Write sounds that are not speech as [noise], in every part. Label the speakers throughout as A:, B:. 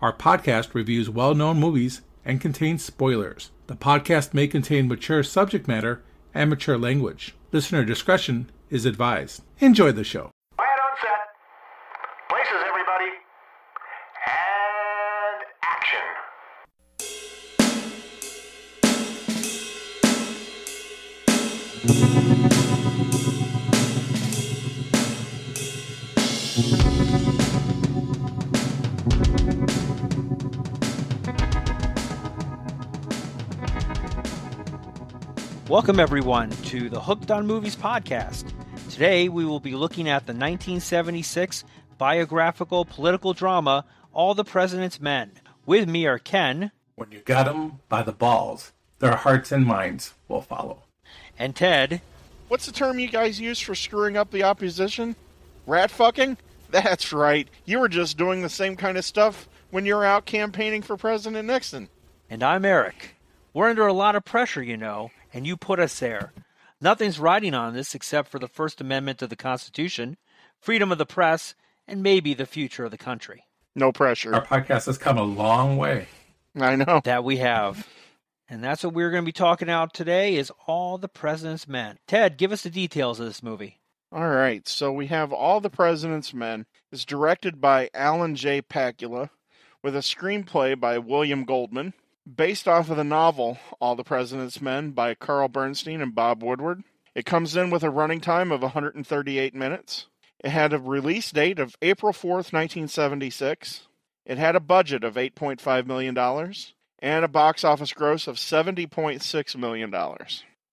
A: Our podcast reviews well known movies and contains spoilers. The podcast may contain mature subject matter and mature language. Listener discretion is advised. Enjoy the show.
B: Welcome, everyone, to the Hooked on Movies podcast. Today, we will be looking at the 1976 biographical political drama, All the President's Men. With me are Ken
A: When you got 'em by the balls, their hearts and minds will follow.
B: and Ted.
C: What's the term you guys use for screwing up the opposition? Rat fucking? That's right. You were just doing the same kind of stuff when you were out campaigning for President Nixon.
B: And I'm Eric. We're under a lot of pressure, you know, and you put us there. Nothing's riding on this except for the First Amendment of the Constitution, freedom of the press, and maybe the future of the country.
C: No pressure.
A: Our podcast has come a long way.
C: I know.
B: That we have. And that's what we're going to be talking about today is All the President's Men. Ted, give us the details of this movie.
C: All right, so we have All the President's Men. It's directed by Alan J. Pakula with a screenplay by William Goldman, based off of the novel All the President's Men by Carl Bernstein and Bob Woodward. It comes in with a running time of 138 minutes. It had a release date of April 4th, 1976. It had a budget of $8.5 million and a box office gross of $70.6 million.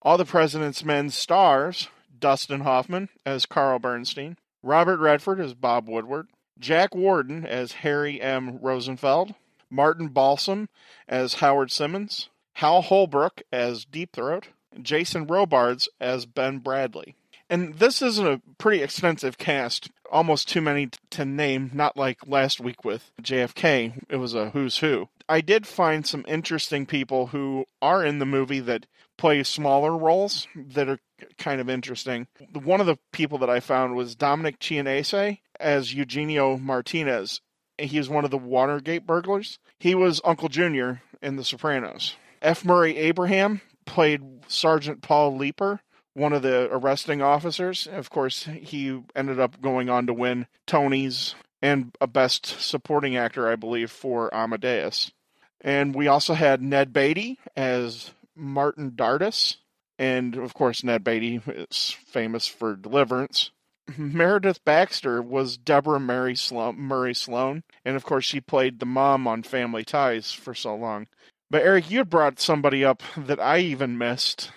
C: All the President's Men stars Dustin Hoffman as Carl Bernstein, Robert Redford as Bob Woodward, Jack Warden as Harry M. Rosenfeld, Martin Balsam as Howard Simons, Hal Holbrook as Deep Throat, Jason Robards as Ben Bradlee. And this is a pretty extensive cast, almost too many to name, not like last week with JFK. It was a who's who. I did find some interesting people who are in the movie that play smaller roles that are kind of interesting. One of the people that I found was Dominic Chianese as Eugenio Martinez. He was one of the Watergate burglars. He was Uncle Junior in The Sopranos. F. Murray Abraham played Sergeant Paul Leeper, one of the arresting officers. Of course, he ended up going on to win Tony's and a Best Supporting Actor, I believe, for Amadeus. And we also had Ned Beatty as Martin Dardis. And of course, Ned Beatty is famous for Deliverance. Meredith Baxter was Deborah Mary Murray Sloan. And of course, she played the mom on Family Ties for so long. But Eric, you brought somebody up that I even missed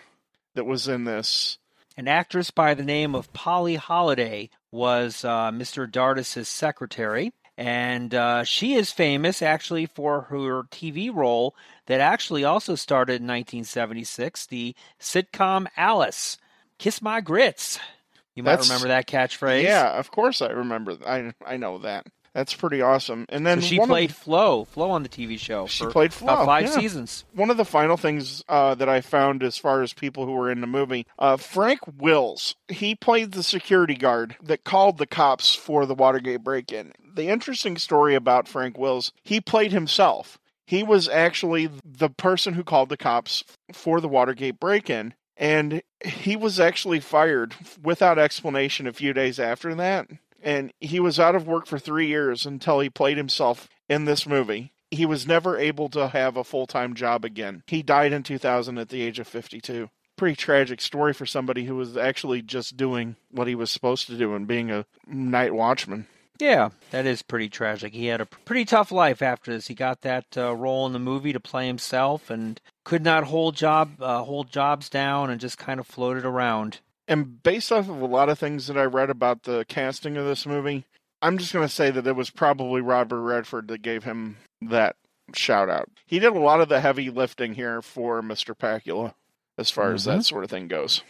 C: that was in this.
B: An actress by the name of Polly Holliday was uh, Mr. Dardis's secretary, and uh, she is famous actually for her TV role that actually also started in 1976, the sitcom Alice. Kiss My Grits. You might
C: That's-
B: remember that catchphrase.
C: Yeah, of course I remember. I I know that. That's pretty awesome. And then
B: So she
C: one of-
B: played Flo, Flo on the TV show.
C: She
B: for
C: played
B: about
C: Flo,
B: five
C: yeah.
B: seasons.
C: one of the final things uh, that I found as far as people who were in the movie, uh, Frank Wills, he played the security guard that called the cops for the Watergate break in. The interesting story about Frank Wills, he played himself. He was actually the person who called the cops for the Watergate break in, and he was actually fired without explanation a few days after that. And he was out of work for three years until he played himself in this movie he was never able to have a full time job again. He died in 2000 at the age of 52. Pretty tragic story for somebody who was actually just doing what he was supposed to do and being a night watchman.
B: Yeah, that is pretty tragic. He had a pretty tough life after this. He got that uh, role in the movie to play himself, and could not hold job uh, hold jobs down, and just kind of floated around.
C: And based off of a lot of things that I read about the casting of this movie, I'm just going to say that it was probably Robert Redford that gave him that shout out. He did a lot of the heavy lifting here for Mr. Pakula as far as that sort of thing goes.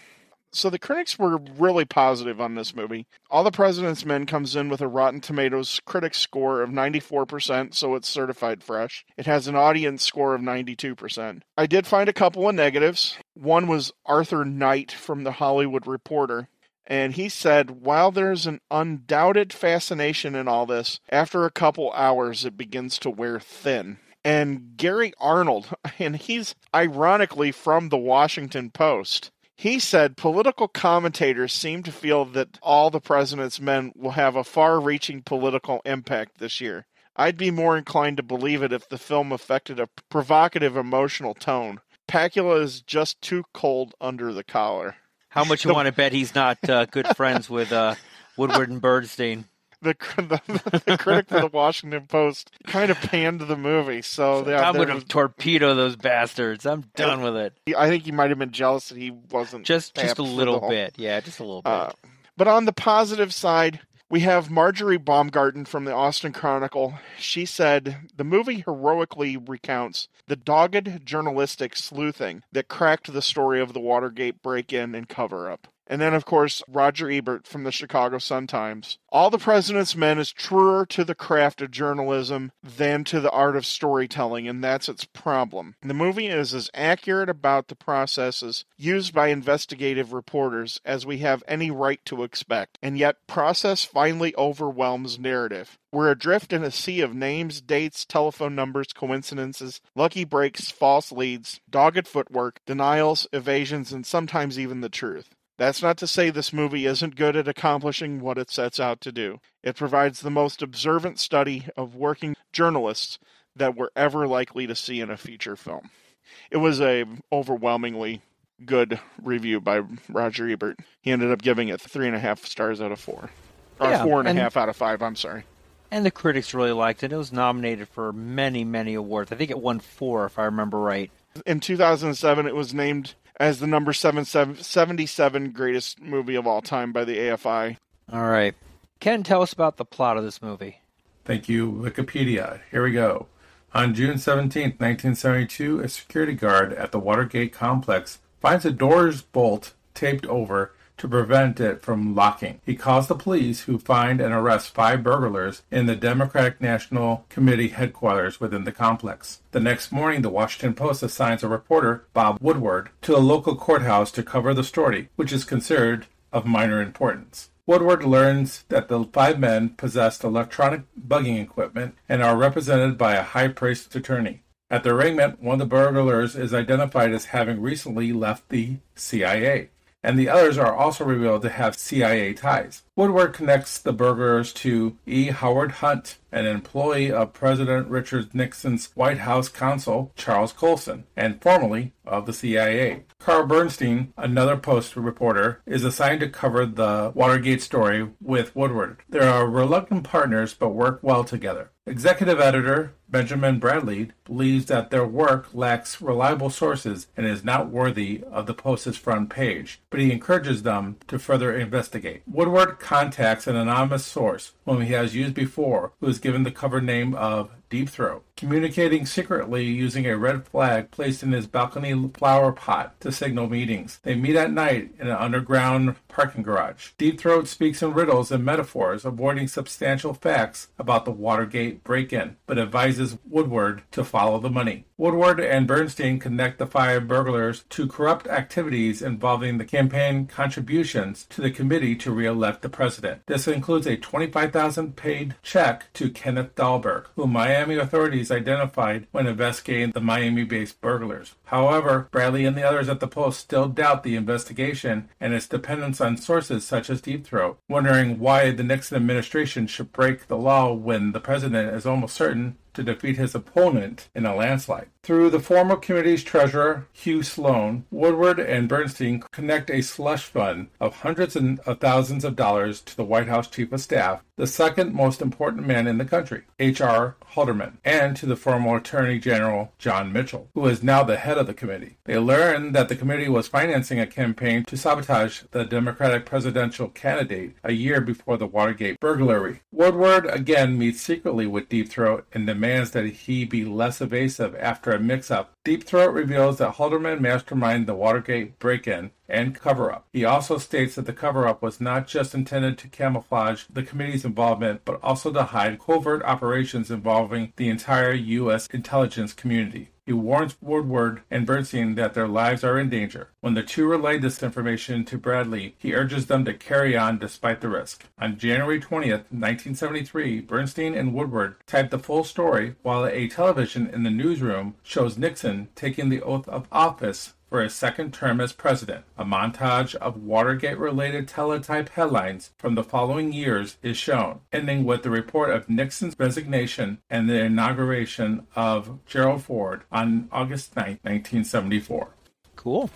C: So the critics were really positive on this movie. All the President's Men comes in with a Rotten Tomatoes critic score of 94%, so it's certified fresh. It has an audience score of 92%. I did find a couple of negatives. One was Arthur Knight from the Hollywood Reporter And he said, while there's an undoubted fascination in all this, after a couple hours it begins to wear thin. And Gary Arnold, [laughs] and he's ironically from the Washington Post, he said political commentators seem to feel that all the president's men will have a far reaching political impact this year. I'd be more inclined to believe it if the film affected a provocative emotional tone. Pakula is just too cold under the collar.
B: How much you want to bet he's not uh, good friends with uh, Woodward and Bernstein?
C: The, [laughs] the, the critic for the Washington Post kind of panned the movie, so yeah,
B: I'm
C: there
B: going
C: was-
B: to torpedo those bastards. I'm done with it.
C: I think he might have been jealous that he wasn't
B: Just just a little
C: whole-
B: bit. Yeah, just a little bit.
C: Uh, but on the positive side, we have Marjorie Baumgarten from the Austin Chronicle. She said the movie heroically recounts the dogged journalistic sleuthing that cracked the story of the Watergate break in and cover up. And then, of course, Roger Ebert from the Chicago Sun-Times. All the President's Men is truer to the craft of journalism than to the art of storytelling, and that's its problem. The movie is as accurate about the processes used by investigative reporters as we have any right to expect, and yet process finally overwhelms narrative. We're adrift in a sea of names, dates, telephone numbers, coincidences, lucky breaks, false leads, dogged footwork, denials, evasions, and sometimes even the truth. That's not to say this movie isn't good at accomplishing what it sets out to do. It provides the most observant study of working journalists that we're ever likely to see in a feature film. It was a overwhelmingly good review by Roger Ebert. He ended up giving it three and a half stars out of four. Or
B: Yeah,
C: four and a half out of five, I'm sorry.
B: and the critics really liked it. It was nominated for many, many awards. I think it won four, if I remember right.
C: In 2007, it was named as the number seven, seven, 77 greatest movie of all time by the AFI.
B: All right. Ken, tell us about the plot of this movie.
A: Thank you, Wikipedia. Here we go. On June 17, 1972, a security guard at the Watergate complex finds a door's bolt taped over to prevent it from locking. He calls the police, who find and arrest five burglars in the Democratic National Committee headquarters within the complex. The next morning, the Washington Post assigns a reporter, Bob Woodward, to a local courthouse to cover the story, which is considered of minor importance. Woodward learns that the five men possessed electronic bugging equipment and are represented by a high priced attorney. At the arraignment, one of the burglars is identified as having recently left the CIA, and the others are also revealed to have CIA ties. Woodward connects the burglars to E. Howard Hunt, an employee of President Richard Nixon's White House counsel, Charles Colson, and formerly of the CIA. Carl Bernstein, another Post reporter, is assigned to cover the Watergate story with Woodward. They are reluctant partners but work well together. Executive editor Benjamin Bradlee believes that their work lacks reliable sources and is not worthy of the Post's front page, but he encourages them to further investigate. Woodward contacts an anonymous source whom he has used before, who is given the cover name of Deep Throat, communicating secretly using a red flag placed in his balcony flower pot to signal meetings. They meet at night in an underground parking garage. Deep Throat speaks in riddles and metaphors, avoiding substantial facts about the Watergate break in, but advises Woodward to follow the money. Woodward and Bernstein connect the five burglars to corrupt activities involving the campaign contributions to the committee to re-elect the president. This includes a 25,000 paid check to Kenneth Dahlberg, whom Miami authorities identified when investigating the Miami-based burglars. However, Bradlee and the others at the Post still doubt the investigation and its dependence on sources such as Deep Throat, wondering why the Nixon administration should break the law when the president is almost certain to defeat his opponent in a landslide. Through the former committee's treasurer, Hugh Sloan, Woodward and Bernstein connect a slush fund of hundreds of thousands of dollars to the White House Chief of Staff, the second most important man in the country, H.R. Haldeman, and to the former Attorney General John Mitchell, who is now the head of the committee. They learn that the committee was financing a campaign to sabotage the Democratic presidential candidate a year before the Watergate burglary. Woodward again meets secretly with Deep Throat and demands that he be less evasive after mix up. Deep Throat reveals that Haldeman masterminded the Watergate break in and cover up. He also states that the cover up was not just intended to camouflage the committee's involvement, but also to hide covert operations involving the entire U.S. intelligence community. He warns Woodward and Bernstein that their lives are in danger. When the two relay this information to Bradlee, he urges them to carry on despite the risk. On January 20th, 1973, Bernstein and Woodward type the full story while a television in the newsroom shows Nixon taking the oath of office for his second term as president. A montage of Watergate related teletype headlines from the following years is shown, ending with the report of Nixon's resignation and the inauguration of Gerald Ford on August 9, 1974.
B: Cool.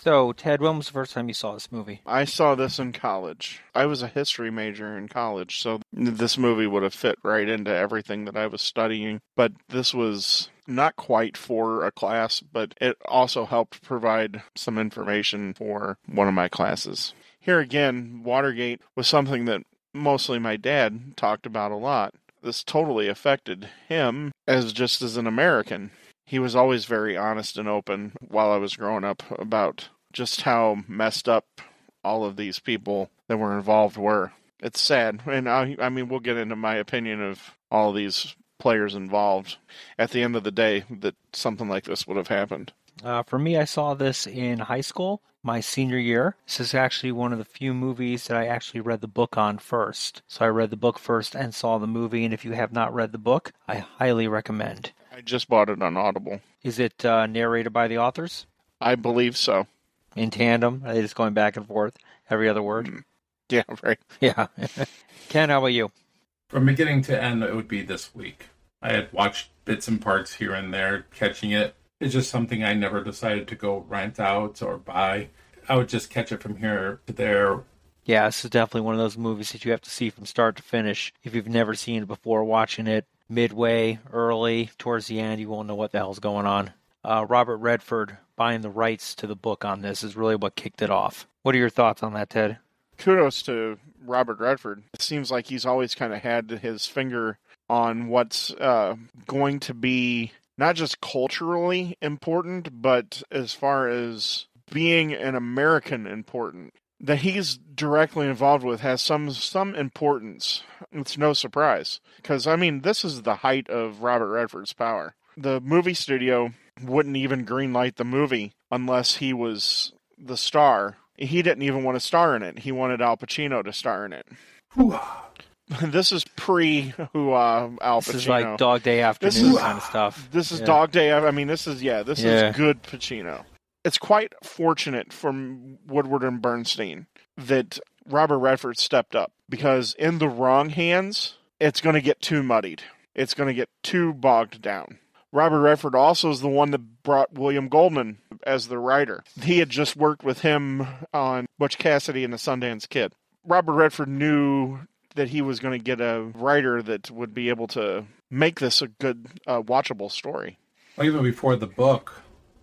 B: So, Ted, when was the first time you saw this movie?
C: I saw this in college. I was a history major in college, so this movie would have fit right into everything that I was studying. But this was not quite for a class, but it also helped provide some information for one of my classes. Here again, Watergate was something that mostly my dad talked about a lot. This totally affected him as just as an American. He was always very honest and open while I was growing up about just how messed up all of these people that were involved were. It's sad, and I, I mean, we'll get into my opinion of all these players involved at the end of the day that something like this would have happened.
B: Uh, for me, I saw this in high school, my senior year. This is actually one of the few movies that I actually read the book on first. So I read the book first and saw the movie. And if you have not read the book, I highly recommend.
C: I just bought it on Audible.
B: Is it uh, narrated by the authors
C: I believe so.
B: in tandem? Are they just going back and forth every other word?
C: Yeah, right. [laughs]
B: Yeah. Ken, how about you?
A: From beginning to end, it would be this week. I had watched bits and parts here and there, catching it. It's just something I never decided to go rent out or buy. I would just catch it from here to there.
B: Yeah, this is definitely one of those movies that you have to see from start to finish. If you've never seen it before, watching it midway, early, towards the end, you won't know what the hell's going on. Uh, Robert Redford buying the rights to the book on this is really what kicked it off. What are your thoughts on that, Ted?
C: Kudos to Robert Redford. It seems like he's always kind of had his finger on what's uh, going to be not just culturally important, but as far as being an American important that he's directly involved with has some some importance. It's no surprise because I mean this is the height of Robert Redford's power. The movie studio wouldn't even greenlight the movie unless he was the star. He didn't even want to star in it. He wanted Al Pacino to star in it. [laughs] this is pre who uh, Al Pacino.
B: This is like Dog Day Afternoon
C: This is-
B: kind of stuff.
C: This is
B: Yeah.
C: Dog Day. I mean, this is yeah, this
B: Yeah.
C: is good Pacino. It's quite fortunate for Woodward and Bernstein that Robert Redford stepped up because in the wrong hands, it's going to get too muddied. It's going to get too bogged down. Robert Redford also is the one that brought William Goldman as the writer. He had just worked with him on Butch Cassidy and the Sundance Kid. Robert Redford knew that he was going to get a writer that would be able to make this a good, uh, watchable story.
A: Even before the book,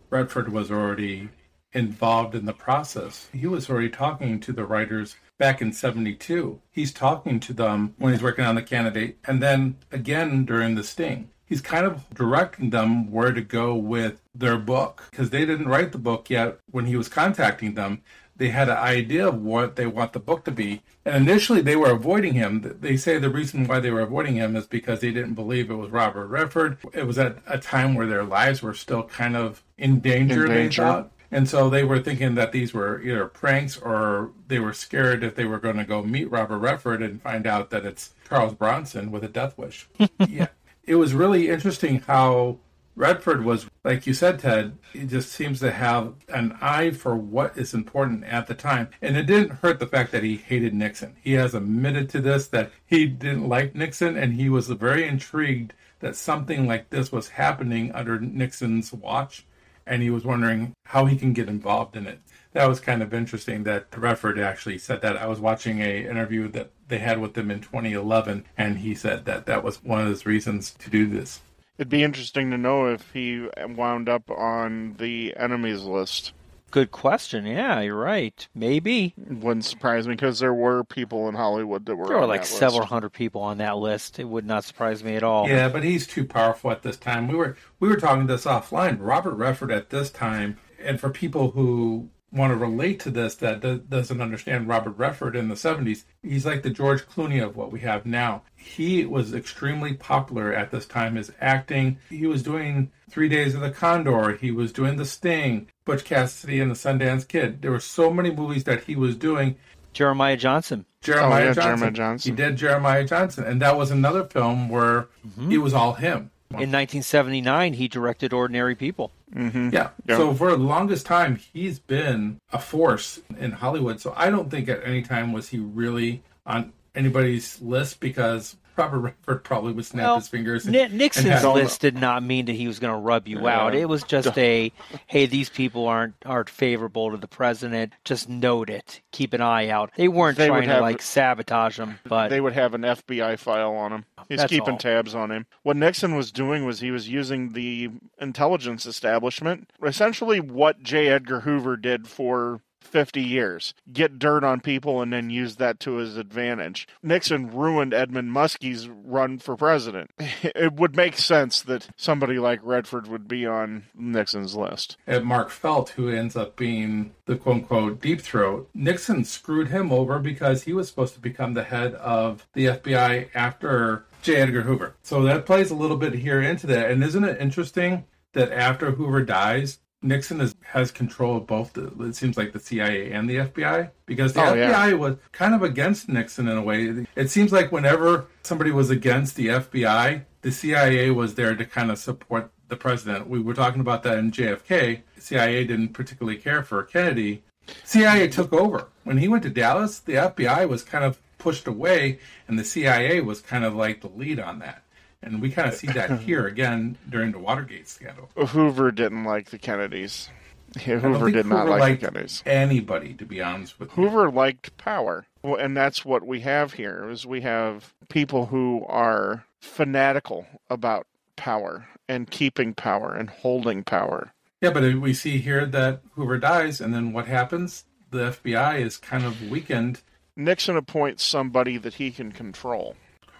A: Redford was already involved in the process. He was already talking to the writers back in 72. He's talking to them when he's working on the candidate, and then again during the sting. He's kind of directing them where to go with their book because they didn't write the book yet when he was contacting them. They had an idea of what they want the book to be. And initially they were avoiding him. They say the reason why they were avoiding him is because they didn't believe it was Robert Redford. It was at a time where their lives were still kind of in danger,
C: In
A: they
C: danger.
A: thought. And so they were thinking that these were either pranks or they were scared if they were going to go meet Robert Redford and find out that it's Charles Bronson with a death wish. [laughs] yeah. It was really interesting how Redford was, like you said, Ted, he just seems to have an eye for what is important at the time. And it didn't hurt the fact that he hated Nixon. He has admitted to this that he didn't like Nixon and he was very intrigued that something like this was happening under Nixon's watch. And he was wondering how he can get involved in it. That was kind of interesting that Redford actually said that. I was watching a interview that they had with him in 2011, and he said that that was one of his reasons to do this.
C: It'd be interesting to know if he wound up on the enemies list.
B: Good question. Yeah, you're right. Maybe.
C: Wouldn't surprise me because there were people in Hollywood that were
B: There were like
C: that
B: several
C: list.
B: hundred people on that list. It would not surprise me at all.
A: Yeah, but he's too powerful at this time. We were we were talking this offline. Robert Redford at this time, and for people who want to relate to this that do- doesn't understand Robert Redford in the 70s, he's like the George Clooney of what we have now. He was extremely popular at this time His acting. He was doing Three Days of the Condor, he was doing The Sting, Butch Cassidy and the Sundance Kid. There were so many movies that he was doing.
B: Jeremiah Johnson.
A: Jeremiah,
C: Oh, yeah,
A: Johnson.
C: Jeremiah Johnson.
A: He did Jeremiah Johnson, and that was another film where
B: Mm-hmm.
A: it was all him.
B: In 1979, he directed Ordinary People. Mm-hmm.
A: Yeah.
C: Yeah.
A: So for the longest time, he's been a force in Hollywood. So I don't think at any time was he really on anybody's list because Robert Redford probably would snap
B: Well,
A: his fingers. And,
B: Ni-
A: and
B: Nixon's
A: have-
B: list did not mean that he was going to rub you out. It was just a, hey, these people aren't aren't favorable to the president. Just note it. Keep an eye out. They weren't
C: They would
B: trying to like sabotage him, but
C: they would have an FBI file on him. He's keeping
B: all.
C: tabs on him. What Nixon was doing was he was using the intelligence establishment, essentially what J. Edgar Hoover did for 50 years. Get dirt on people and then use that to his advantage. Nixon ruined Edmund Muskie's run for president. [laughs] It would make sense that somebody like Redford would be on Nixon's list.
A: at Mark Felt, who ends up being the quote unquote deep throat, Nixon screwed him over because he was supposed to become the head of the FBI after J. Edgar Hoover. So that plays a little bit here into that. And isn't it interesting that after Hoover dies, Nixon is, has control of both, the, it seems like the CIA and the FBI? Because the
C: Oh,
A: FBI
C: yeah.
A: was kind of against Nixon in a way. It seems like whenever somebody was against the FBI, the CIA was there to kind of support the president. We were talking about that in JFK. CIA didn't particularly care for Kennedy. CIA took over. When he went to Dallas, the FBI was kind of pushed away, and the CIA was kind of like the lead on that. And we kind of see that [laughs] here again during the Watergate scandal.
C: Hoover didn't like the Kennedys.
A: Don't
C: Hoover did not like the Kennedys.
A: anybody, to be honest with you.
C: Hoover liked power. Well, and that's what we have here is we have people who are fanatical about power and keeping power and holding power.
A: Yeah, but we see here that Hoover dies, and then what happens? The FBI is kind of weakened.
C: Nixon appoints somebody that he can control.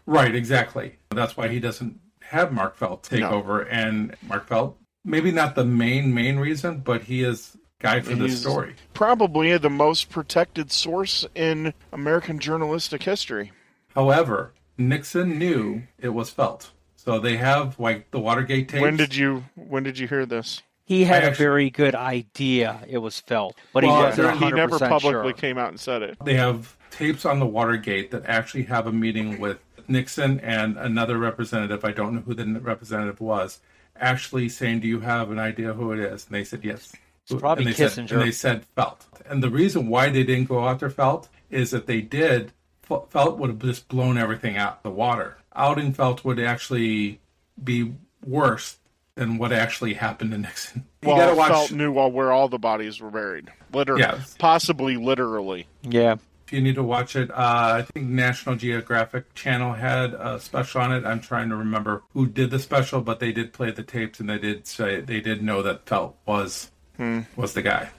A: Right, exactly. That's why he doesn't have Mark Felt take
C: No.
A: over. And Mark Felt, maybe not the main, main reason, but he is guy for this
C: He's-
A: story.
C: Probably the most protected source in American journalistic history.
A: However, Nixon knew it was Felt. So they have like the Watergate tapes.
C: When did you when did you hear this?
B: he had
A: I
B: a
A: actually-
B: very good idea. It was felt, but he wasn't
A: there-
C: he never publicly
B: sure.
C: came out and said it.
A: They have tapes on the Watergate that actually have a meeting with Nixon and another representative. I don't know who the representative was. Actually saying, "Do you have an idea who it is?" And they said, "Yes."
B: It's probably
A: and they Said, and they said Felt. And the reason why they didn't go after Felt is that they did. Felt would have just blown everything out the water. Outing Felt would actually be worse than what actually happened to Nixon. [laughs] You
C: Well,
A: gotta watch.
C: Felt knew all where all the bodies were buried. Literally,
A: Yes.
C: possibly literally.
B: Yeah,
A: you need to watch it. Uh, I think National Geographic Channel had a special on it. I'm trying to remember who did the special, but they did play the tapes and they did say they did know that Felt was was the guy.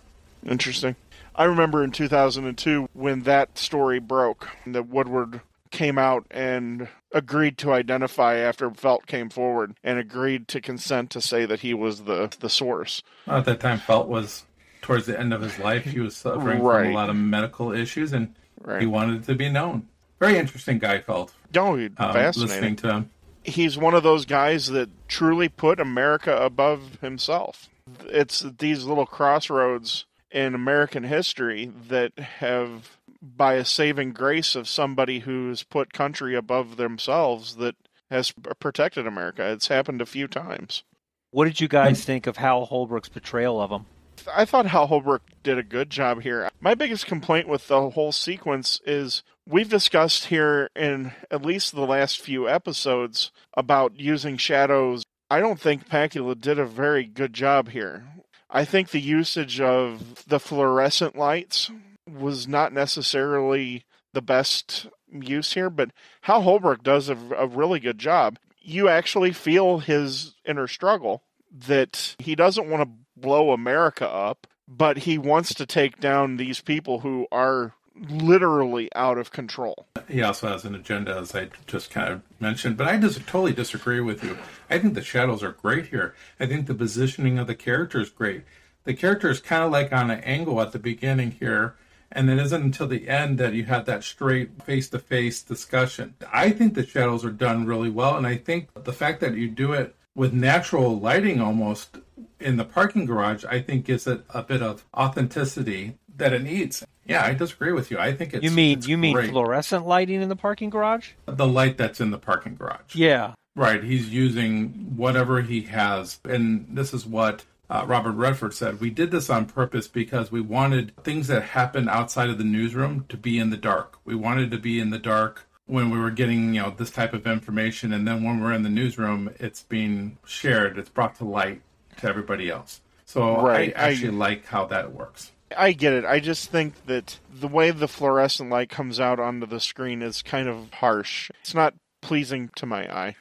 C: Interesting. I remember in 2002 when that story broke, that Woodward came out and agreed to identify after Felt came forward and agreed to consent to say that he was the the source.
A: At that time, Felt was towards the end of his life. He was suffering from a lot of medical issues, and
C: Right.
A: he wanted to be known. Very interesting guy, Felt.
C: No, he-
A: Um,
C: fascinating.
A: listening to him.
C: He's one of those guys that truly put America above himself. It's these little crossroads in American history that have, by a saving grace of somebody who's put country above themselves, that has protected America. It's happened a few times.
B: what did you guys think of Hal Holbrook's portrayal of him?
C: I thought Hal Holbrook did a good job here. My biggest complaint with the whole sequence is we've discussed here in at least the last few episodes about using shadows. I don't think Pakula did a very good job here. I think the usage of the fluorescent lights was not necessarily the best use here, but Hal Holbrook does a, a really good job. You actually feel his inner struggle that he doesn't want to blow America up, but he wants to take down these people who are literally out of control.
A: He also has an agenda, as I just kind of mentioned. But I just totally disagree with you. I think the shadows are great here. I think the positioning of the character is great. the character is kind of like on an angle at the beginning here, and it isn't until the end that you have that straight face to face discussion. I think the shadows are done really well, and I think the fact that you do it with natural lighting almost in the parking garage, I think gives it a bit of authenticity that it needs. Yeah, I disagree with you. I think it's
B: You mean
A: it's
B: you mean
A: great.
B: fluorescent lighting in the parking garage?
A: the light that's in the parking garage.
B: Yeah.
A: Right, he's using whatever he has. And this is what uh, Robert Redford said. We did this on purpose because we wanted things that happened outside of the newsroom to be in the dark. We wanted to be in the dark when we were getting, you know, this type of information. And then when we're in the newsroom, it's being shared, it's brought to light to everybody else. So
C: Right,
A: I
C: I-
A: actually like how that works.
C: I get it. I just think that the way the fluorescent light comes out onto the screen is kind of harsh. It's not pleasing to my eye.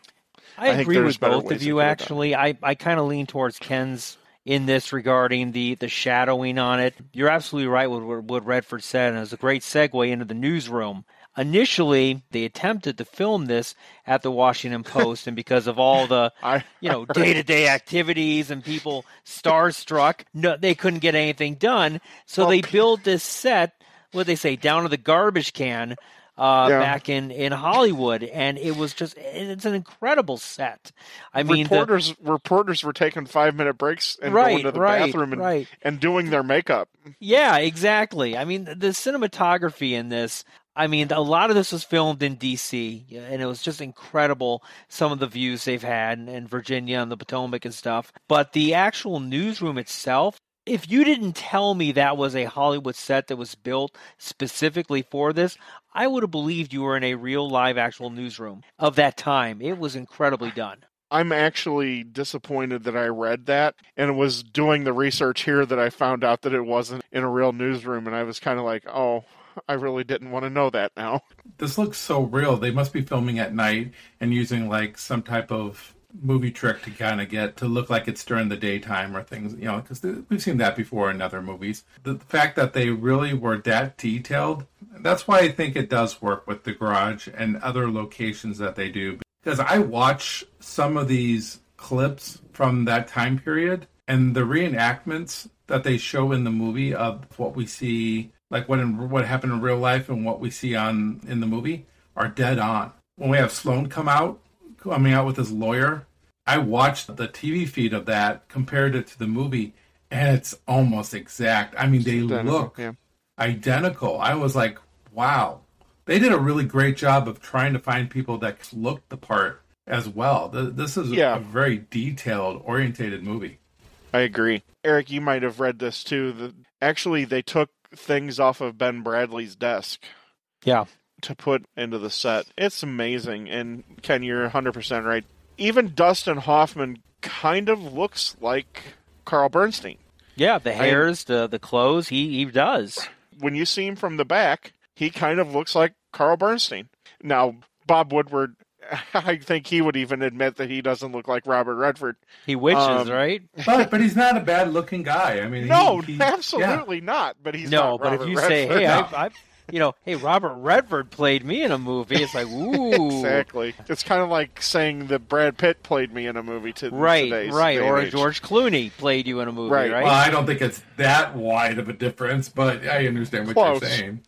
B: I,
C: I
B: agree with both of you
C: do it, though.
B: actually. I, I kind of lean towards Ken's in this regarding the, the shadowing on it. You're absolutely right with what, what Redford said, and it was a great segue into the newsroom. Initially, they attempted to film this at the Washington Post, and because of all the [laughs] you know day to day activities and people starstruck, no, they couldn't get anything done. So they built this set. What they say down to the garbage can. Uh,
C: Yeah.
B: back in, in Hollywood, and it was just it's an incredible set. I mean, the-
C: reporters reporters were taking five minute breaks and
B: Right,
C: going to the
B: right,
C: bathroom and,
B: right.
C: and doing their makeup.
B: Yeah, exactly. I mean, the cinematography in this, I mean, a lot of this was filmed in D.C., and it was just incredible some of the views they've had in Virginia and the Potomac and stuff. But the actual newsroom itself, if you didn't tell me that was a Hollywood set that was built specifically for this, I would have believed you were in a real live actual newsroom of that time. It was incredibly done.
C: I'm actually disappointed that I read that and was doing the research here that I found out that it wasn't in a real newsroom, and I was kind of like, oh, [laughs] I really didn't want to know that now.
A: This looks so real. They must be filming at night and using like some type of movie trick to kind of get to look like it's during the daytime or things, you know, because we've seen that before in other movies. The fact that they really were that detailed, that's why I think it does work with the garage and other locations that they do. Because I watch some of these clips from that time period and the reenactments that they show in the movie of what we see, like what in, what happened in real life and what we see on in the movie, are dead on. When we have Sloan come out, coming out with his lawyer, I watched the TV feed of that, compared it to the movie, and it's almost exact. I mean, they
C: Identical,
A: look
C: yeah.
A: identical. I was like, wow. They did a really great job of trying to find people that looked the part as well. Th- This is
C: Yeah.
A: a very detailed, orientated movie.
C: I agree. Eric, you might have read this too. The, actually, they took things off of Ben Bradlee's desk
B: Yeah.
C: to put into the set. It's amazing. And Ken, you're 100% right. Even Dustin Hoffman kind of looks like Carl Bernstein.
B: Yeah, the hairs, the the clothes, he he does.
C: When you see him from the back, he kind of looks like Carl Bernstein. Now, Bob Woodward, [laughs] I think he would even admit that he doesn't look like Robert Redford.
B: He witches,
C: Um,
B: right? [laughs]
A: But but he's not a bad looking guy. I mean,
C: No,
A: he- yeah.
C: absolutely not. But he's
B: no,
C: not
B: but if
C: Robert
B: you say, "Hey,
A: No.
B: I, I, you know, hey, Robert Redford played me in a movie," it's like, [laughs] ooh,
C: Exactly. It's kind of like saying that Brad Pitt played me in a movie to
B: right,
C: today's
B: right, or
C: age.
B: George Clooney played you in a movie,
C: Right.
B: right?
A: Well, I don't think it's that wide of a difference, but I understand what
C: Close.
A: you're saying.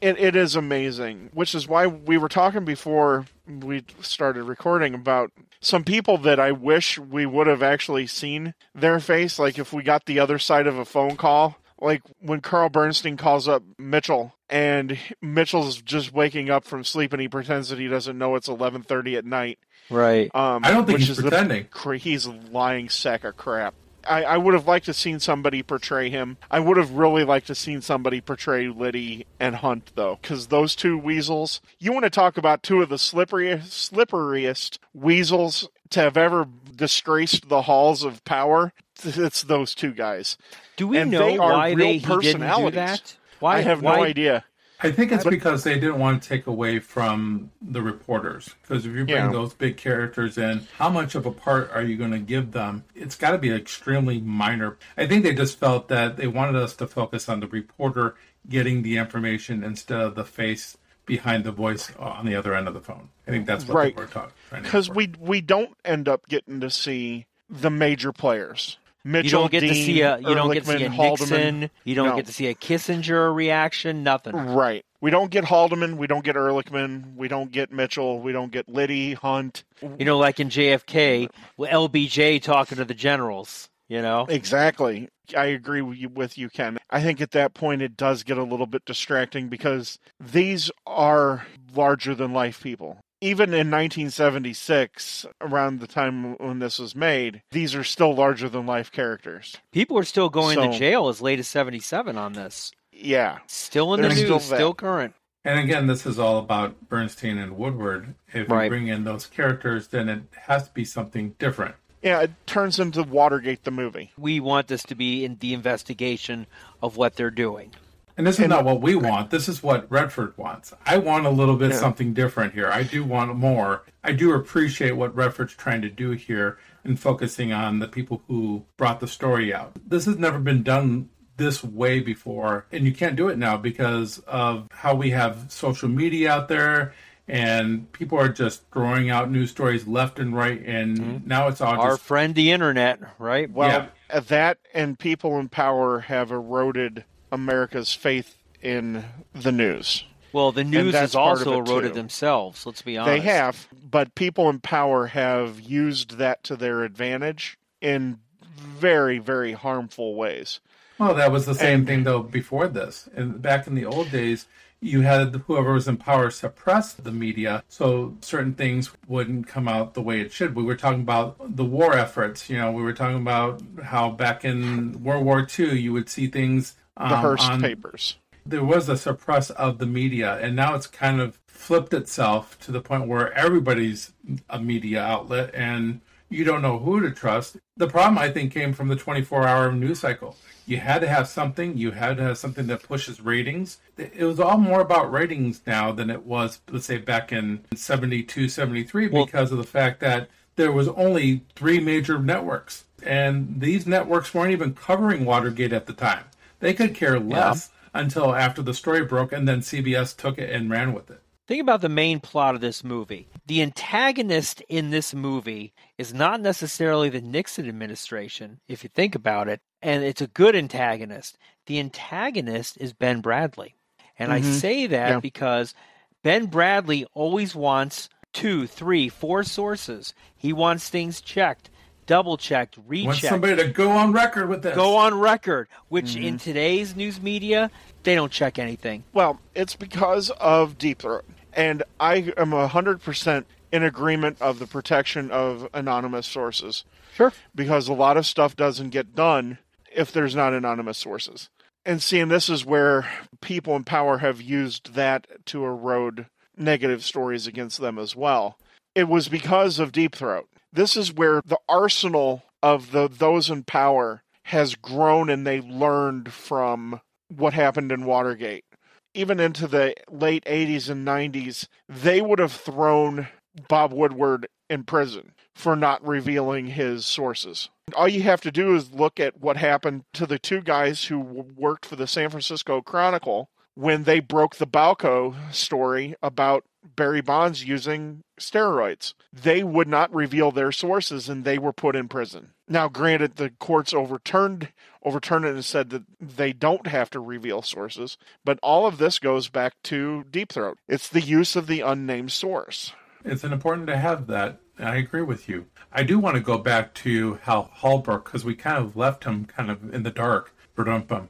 C: It, it is amazing, which is why we were talking before we started recording about some people that I wish we would have actually seen their face. Like if we got the other side of a phone call, like when Carl Bernstein calls up Mitchell and Mitchell's just waking up from sleep and he pretends that he doesn't know it's 11:30 at night.
B: right.
C: Um,
A: I don't think
C: which
A: he's
C: is the
A: pretending.
C: cra- he's lying sack of crap. I, I would have liked to seen somebody portray him. I would have really liked to seen somebody portray Liddy and Hunt though, because those two weasels. You want to talk about two of the slipperiest, slipperiest weasels to have ever disgraced the halls of power? It's those two guys.
B: Do we
C: and
B: know
C: they are
B: why
C: real
B: they he didn't do that? Why?
C: I have
B: why,
C: no idea.
A: I think it's because they didn't want to take away from the reporters. Because if you bring
C: Yeah.
A: those big characters in, how much of a part are you going to give them? It's got to be extremely minor. I think they just felt that they wanted us to focus on the reporter getting the information instead of the face behind the voice on the other end of the phone. I think that's what
C: Right.
A: they were talking. About.
C: Because we we don't end up getting to see the major players. Mitchell,
B: you don't get to see a you don't get to see a
C: Haldeman.
B: Nixon. You don't
C: No.
B: get to see a Kissinger reaction. Nothing.
C: Right. We don't get Haldeman. We don't get Ehrlichman. We don't get Mitchell. We don't get Liddy, Hunt.
B: You know, like in JFK, with LBJ talking to the generals. You know,
C: Exactly. I agree with you, with you, Ken. I think at that point it does get a little bit distracting because these are larger than life people. Even in 1976, around the time when this was made, these are still larger than life characters.
B: people are still going to jail as late as seventy-seven on this.
C: Yeah.
B: Still in the news,
C: still
B: still, current.
A: And again, this is all about Bernstein and Woodward. If
B: Right.
A: you bring in those characters, then it has to be something different.
C: Yeah, it turns into Watergate the movie.
B: We want this to be in the investigation of what they're doing.
A: And this is
C: And-
A: not what we want. This is what Redford wants. I want a little bit
C: Yeah.
A: something different here. I do want more. I do appreciate what Redford's trying to do here and focusing on the people who brought the story out. This has never been done this way before, and you can't do it now because of how we have social media out there and people are just throwing out news stories left and right and mm-hmm. now it's all
B: Our
A: just
B: friend the internet, right?
C: Well, that and people in power have eroded America's faith in the news.
B: Well, the news
C: that's
B: has
C: part of
B: also
C: it,
B: eroded
C: too.
B: themselves. Let's be honest.
C: They have, but people in power have used that to their advantage in very, very harmful ways.
A: Well, that was the same
C: And-
A: thing though before this. And back in the old days, you had whoever was in power suppress the media, so certain things wouldn't come out the way it should. We were talking about the war efforts. You know, we were talking about how back in World War II, you would see things um,
C: The Hearst
A: on
C: papers.
A: there was a suppress of the media, and now it's kind of flipped itself to the point where everybody's a media outlet, and you don't know who to trust. The problem, I think, came from the 24 hour news cycle. You had to have something, you had to have something that pushes ratings. It was all more about ratings now than it was, let's say, back in 72, 73,
B: Well-
A: because of the fact that there was only three major networks, and these networks weren't even covering Watergate at the time. They could care less until after the story broke, and then CBS took it and ran with it.
B: Think about the main plot of this movie. The antagonist in this movie is not necessarily the Nixon administration, if you think about it, and it's a good antagonist. The antagonist is Ben Bradlee. And I
C: Mhm.
B: say that
C: Yeah.
B: because Ben Bradlee always wants two, three, four sources. He wants things checked, double checked,
A: Want somebody to go on record with this?
B: go on record, which
C: Mm-hmm.
B: in today's news media, they don't check anything.
C: Well, it's because of Deep Throat. And I am 100% in agreement of the protection of anonymous sources.
B: Sure.
C: because a lot of stuff doesn't get done if there's not anonymous sources. And seeing this is where people in power have used that to erode negative stories against them as well. It was because of Deep Throat. This is where the arsenal of the those in power has grown and they learned from what happened in Watergate. Even into the late 80s and 90s, they would have thrown Bob Woodward in prison for not revealing his sources. All you have to do is look at what happened to the two guys who worked for the San Francisco Chronicle when they broke the Balco story about Barry Bonds using steroids. They would not reveal their sources and they were put in prison. Now granted the courts overturned overturned it and said that they don't have to reveal sources, but all of this goes back to Deep Throat. It's the use of the unnamed source.
A: It's important to have that. I agree with you. I do want to go back to Hal Holbrook because we kind of left him kind of in the dark. Ba-dum-bum.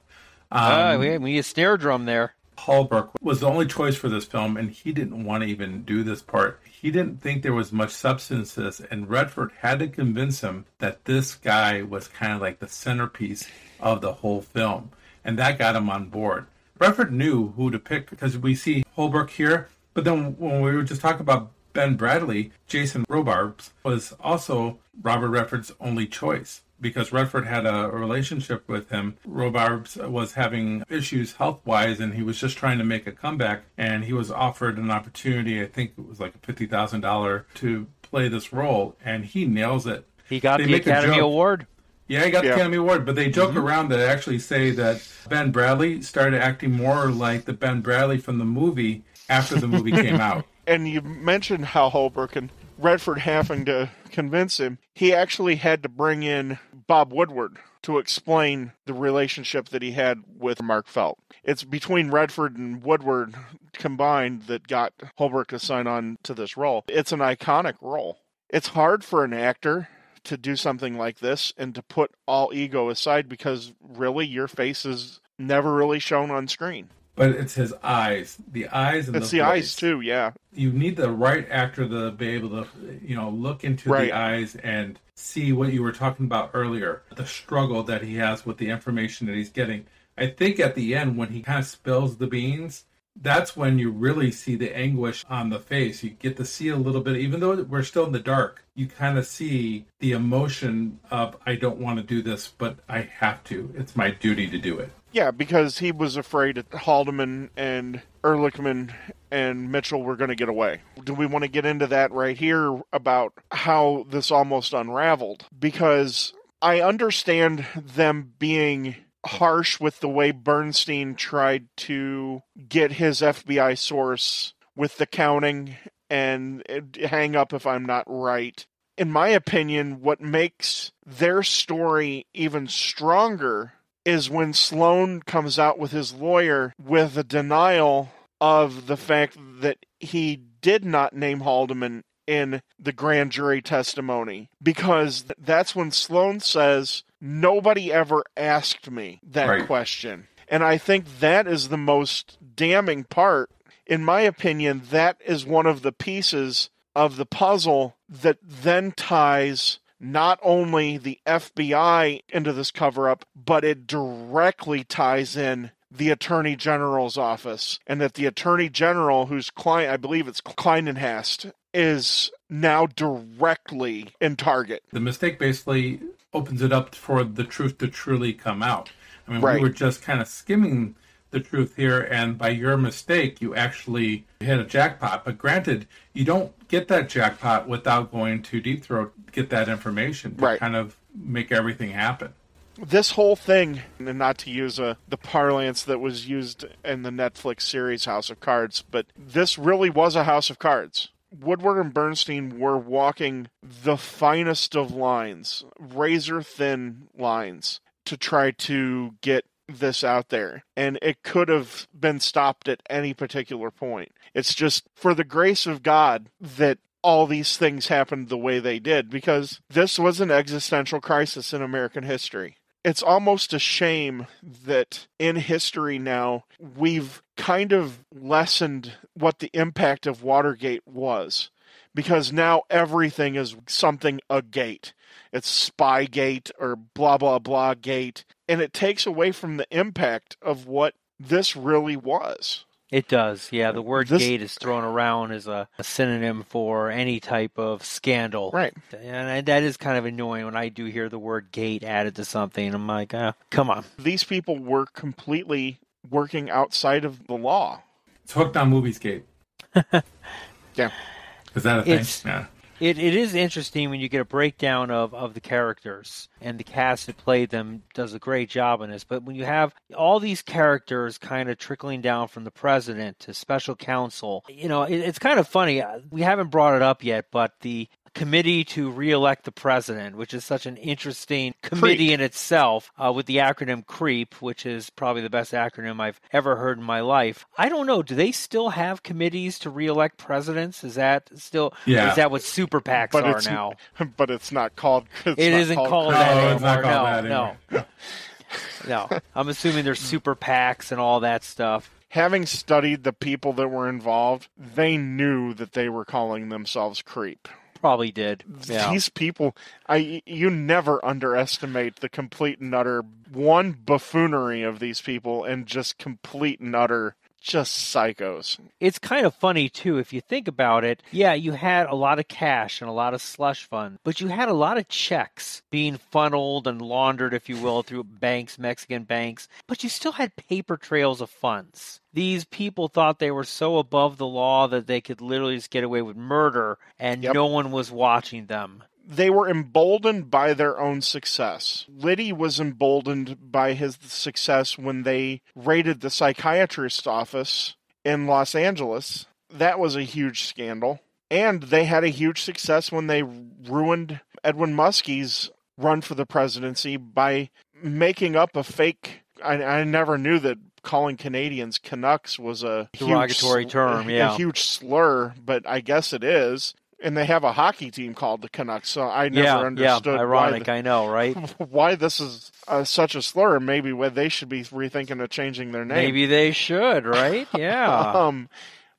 B: Ah, we, we need a snare drum there.
A: Holbrook was the only choice for this film, and he didn't want to even do this part. He didn't think there was much substance to this, and Redford had to convince him that this guy was kind of like the centerpiece of the whole film, and that got him on board. Redford knew who to pick because we see Holbrook here, but then when we were just talking about Ben Bradlee, Jason Robards was also Robert Redford's only choice because Redford had a relationship with him. Robards was having issues health wise and he was just trying to make a comeback and he was offered an opportunity, I think it was like fifty thousand dollar to play this role and he nails it.
B: He got
A: They
B: the
A: make
B: Academy. Award.
A: Yeah, he got
C: Yeah.
A: the Academy Award, but they joke mm-hmm. around that actually say that Ben Bradlee started acting more like the Ben Bradlee from the movie after the movie came [laughs] out.
C: and you mentioned Hal Holbrook and Redford having to convince him. He actually had to bring in Bob Woodward to explain the relationship that he had with Mark Felt. It's between Redford and Woodward combined that got Holbrook to sign on to this role. It's an iconic role. It's hard for an actor to do something like this and to put all ego aside because really your face is never really shown on screen.
A: But it's his eyes, the eyes, and
C: It's
A: the,
C: the eyes too, yeah.
A: You need the right actor to be able to, you know, look into
C: Right.
A: the eyes and see what you were talking about earlier, the struggle that he has with the information that he's getting. I think at the end when he kind of spills the beans, that's when you really see the anguish on the face. You get to see a little bit, even though we're still in the dark, you kind of see the emotion of, I don't want to do this, but I have to. It's my duty to do it.
C: Yeah, because he was afraid that Haldeman and Ehrlichman and Mitchell were going to get away. Do we want to get into that right here about how this almost unraveled? Because I understand them being harsh with the way Bernstein tried to get his FBI source with the counting and hang up if I'm not right. In my opinion, what makes their story even stronger is when Sloan comes out with his lawyer with a denial of the fact that he did not name Haldeman in the grand jury testimony because that's when Sloan says nobody ever asked me that
A: Right.
C: question. And I think that is the most damning part. In my opinion, that is one of the pieces of the puzzle that then ties not only the FBI into this cover up, but it directly ties in the Attorney General's office. And that the Attorney General, whose client, I believe it's Kleindienst, is now directly in target.
A: the mistake basically opens it up for the truth to truly come out. I mean,
C: Right.
A: we were just kind of skimming the truth here, and by your mistake, you actually hit a jackpot. But granted, you don't get that jackpot without going to Deep Throat to get that information to
C: Right.
A: kind of make everything happen.
C: this whole thing, and not to use a, the parlance that was used in the Netflix series House of Cards, but this really was a House of Cards. Woodward and Bernstein were walking the finest of lines, razor thin lines, to try to get this out there. And it could have been stopped at any particular point. It's just for the grace of God that all these things happened the way they did because this was an existential crisis in American history. It's almost a shame that in history now we've kind of lessened what the impact of Watergate was because now everything is something a gate. It's Spygate or blah blah blah gate and it takes away from the impact of what this really was.
B: It does, yeah. The word
C: This-
B: "gate" is thrown around as a, a synonym for any type of scandal,
C: Right.
B: And I- that is kind of annoying when I do hear the word "gate" added to something. I'm like, ah, come on.
C: These people were completely working outside of the law.
A: It's hooked on Movies Gate. [laughs]
C: Yeah.
A: Is that a thing?
B: It's-
A: yeah.
B: It it is interesting when you get a breakdown of, of the characters and the cast that played them does a great job in this. But when you have all these characters kind of trickling down from the president to special counsel, you know, it, it's kind of funny. We haven't brought it up yet, but the committee to reelect the president, which is such an interesting committee in itself, uh, with the acronym CREEP, which is probably the best acronym I've ever heard in my life. I don't know. Do they still have committees to reelect presidents? Is that still?
A: Yeah.
B: Is that what super PACs
C: But
B: are
C: it's
B: now? [laughs]
C: but it's not called. [laughs] It's
B: It
C: not
B: isn't called,
C: Congress.
B: that
A: No,
B: anymore.
A: it's not called
B: no,
A: that
B: no, [laughs] no. I'm assuming there's super PACs and all that stuff.
C: Having studied the people that were involved, they knew that they were calling themselves creep.
B: Probably did. Yeah.
C: These people, I you never underestimate the complete and utter one buffoonery of these people, and just complete and utter just psychos.
B: it's kind of funny too if you think about it. Yeah, you had a lot of cash and a lot of slush fund, but you had a lot of checks being funneled and laundered, if you will, through banks, Mexican banks, but you still had paper trails of funds. These people thought they were so above the law that they could literally just get away with murder and
C: Yep.
B: no one was watching them.
C: They were emboldened by their own success. Liddy was emboldened by his success when they raided the psychiatrist's office in Los Angeles. That was a huge scandal. And they had a huge success when they ruined Edwin Muskie's run for the presidency by making up a fake. I, I never knew that calling Canadians Canucks was a
B: Derogatory
C: sl-
B: term,
C: a huge slur, but I guess it is. And they have a hockey team called the Canucks, so I never
B: yeah,
C: understood
B: yeah, ironic. I know, right? [laughs]
C: why this is uh, such a slur. Maybe they should be rethinking of changing their name.
B: Maybe they should, right? [laughs] Yeah.
C: um,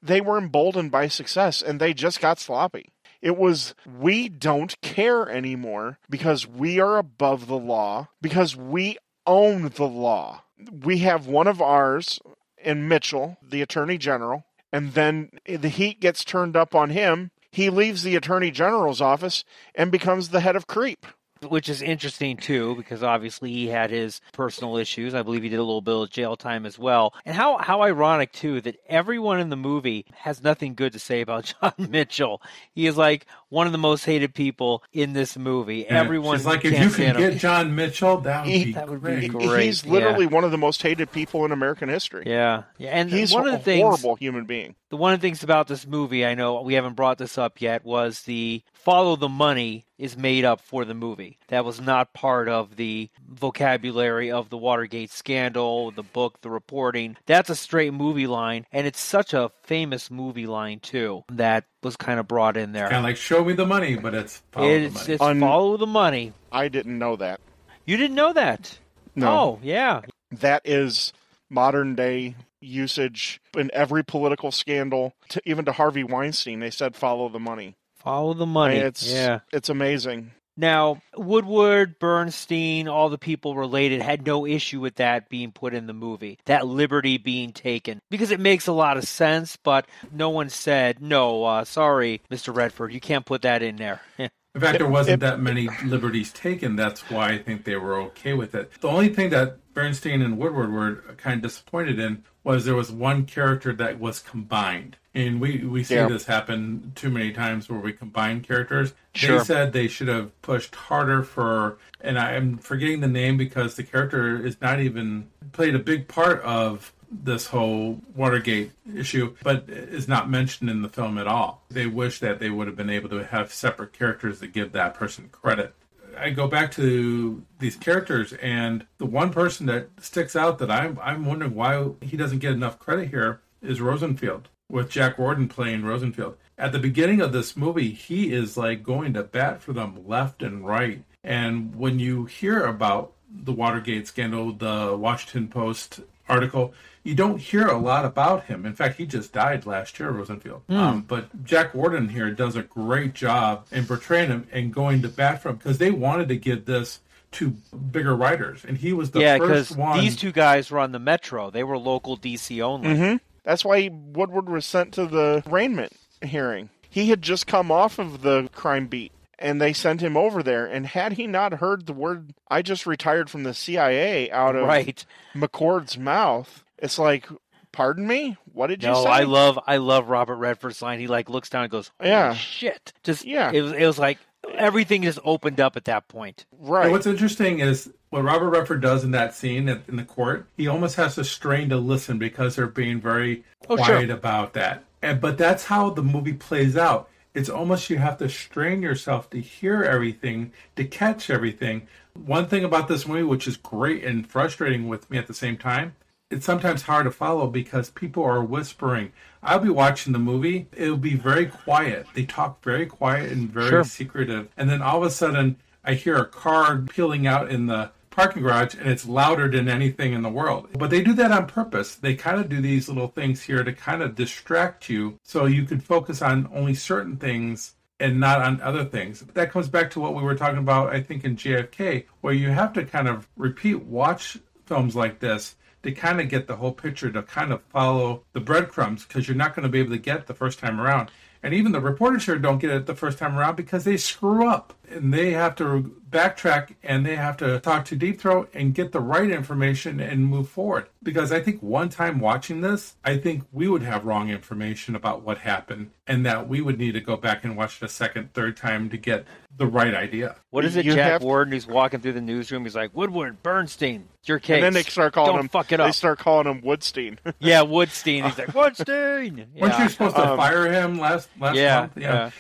C: they were emboldened by success and they just got sloppy. It was, we don't care anymore because we are above the law, because we own the law. We have one of ours in Mitchell, the Attorney General, and then the heat gets turned up on him. He leaves the Attorney General's office and becomes the head of creep.
B: Which is interesting too because obviously he had his personal issues i believe he did a little bit of jail time as well and how how ironic too that everyone in the movie has nothing good to say about [laughs] john mitchell he is like one of the most hated people in this movie
A: And
B: everyone
A: she's like, if you
B: stand
A: can
B: him.
A: get John Mitchell, that would [laughs]
C: He-
A: be
B: That would be
A: great.
B: great.
C: He's
B: yeah.
C: literally one of the most hated people in American history.
B: yeah yeah and
C: He's
B: one of
C: a
B: the things
C: horrible human being.
B: the one of the things about this movie, I know we haven't brought this up yet, was the follow the money is made up for the movie. That was not part of the vocabulary of the Watergate scandal, the book, the reporting. That's a straight movie line, and it's such a famous movie line too that was kind of brought in there.
A: Kind of like show me the money, but it's follow the money.
B: it's
C: Un-
B: follow the money.
C: I didn't know that.
B: You didn't know that?
C: No.
B: Oh, yeah.
C: That is modern day usage in every political scandal, to, even to Harvey Weinstein. They said follow the money.
B: Follow the money.
C: It's
B: yeah.
C: it's amazing.
B: Now, Woodward, Bernstein, all the people related had no issue with that being put in the movie, that liberty being taken, because it makes a lot of sense, but no one said, no, uh, sorry, Mr. Redford, you can't put that in there. [laughs]
A: In fact, there wasn't that many liberties taken. That's why I think they were okay with it. The only thing that Bernstein and Woodward were kind of disappointed in was there was one character that was combined. And we, we see
C: Yeah.
A: this happen too many times where we combine characters.
B: Sure.
A: They said they should have pushed harder for, and I'm forgetting the name because the character is not even played a big part of this whole Watergate issue, but is not mentioned in the film at all. They wish that they would have been able to have separate characters that give that person credit. I go back to these characters, and the one person that sticks out that I'm I'm wondering why he doesn't get enough credit here is Rosenfeld, with Jack Warden playing Rosenfeld. At the beginning of this movie, he is like going to bat for them left and right. And when you hear about the Watergate scandal, the Washington Post article, you don't hear a lot about him. In fact, he just died last year, Rosenfeld. Um, but Jack Warden here does a great job in portraying him and going to bat for him because they wanted to give this to bigger writers, and he was the
B: yeah, because
A: first one.
B: these two guys were on the Metro. They were local DC only.
C: Mm-hmm. That's why Woodward was sent to the arraignment hearing. He had just come off of the crime beat, and they sent him over there. And had he not heard the word "I just retired from the CIA" out of
B: Right.
C: McCord's mouth, it's like, "Pardon me, what did you
B: No,
C: say?"
B: I love I love Robert Redford's line. He like looks down and goes, Holy
C: Yeah.
B: shit. Just
C: Yeah.
B: It was it was like everything just opened up at that point.
C: right.
A: And what's interesting is what Robert Redford does in that scene in the court. He almost has to strain to listen because they're being very
B: Oh,
A: quiet
B: sure.
A: about that. And but that's how the movie plays out. It's almost you have to strain yourself to hear everything, to catch everything. One thing about this movie, which is great and frustrating with me at the same time, it's sometimes hard to follow because people are whispering. I'll be watching the movie, it'll be very quiet. They talk very quiet and very
B: Sure.
A: secretive. And then all of a sudden, I hear a car peeling out in the parking garage and it's louder than anything in the world. But they do that on purpose. They kind of do these little things here to kind of distract you so you can focus on only certain things and not on other things. That comes back to what we were talking about, I think, in JFK, where you have to kind of repeat watch films like this to kind of get the whole picture, to kind of follow the breadcrumbs, because you're not going to be able to get the first time around. And even the reporters here don't get it the first time around because they screw up and they have to backtrack and they have to talk to Deep Throat and get the right information and move forward. Because I think one time watching this, I think we would have wrong information about what happened and that we would need to go back and watch it a second, third time to get the right idea.
B: What is it,
C: You
B: Jack
C: have-
B: Warden, who's walking through the newsroom? He's like, Woodward, Bernstein, it's your case.
C: and then they start calling
B: Don't
C: him.
B: fuck it up.
C: They start calling him Woodstein. [laughs]
B: yeah, Woodstein. He's like, Woodstein.
A: Weren't you supposed to
C: Um,
A: fire him last last
B: Yeah,
A: month?
B: yeah.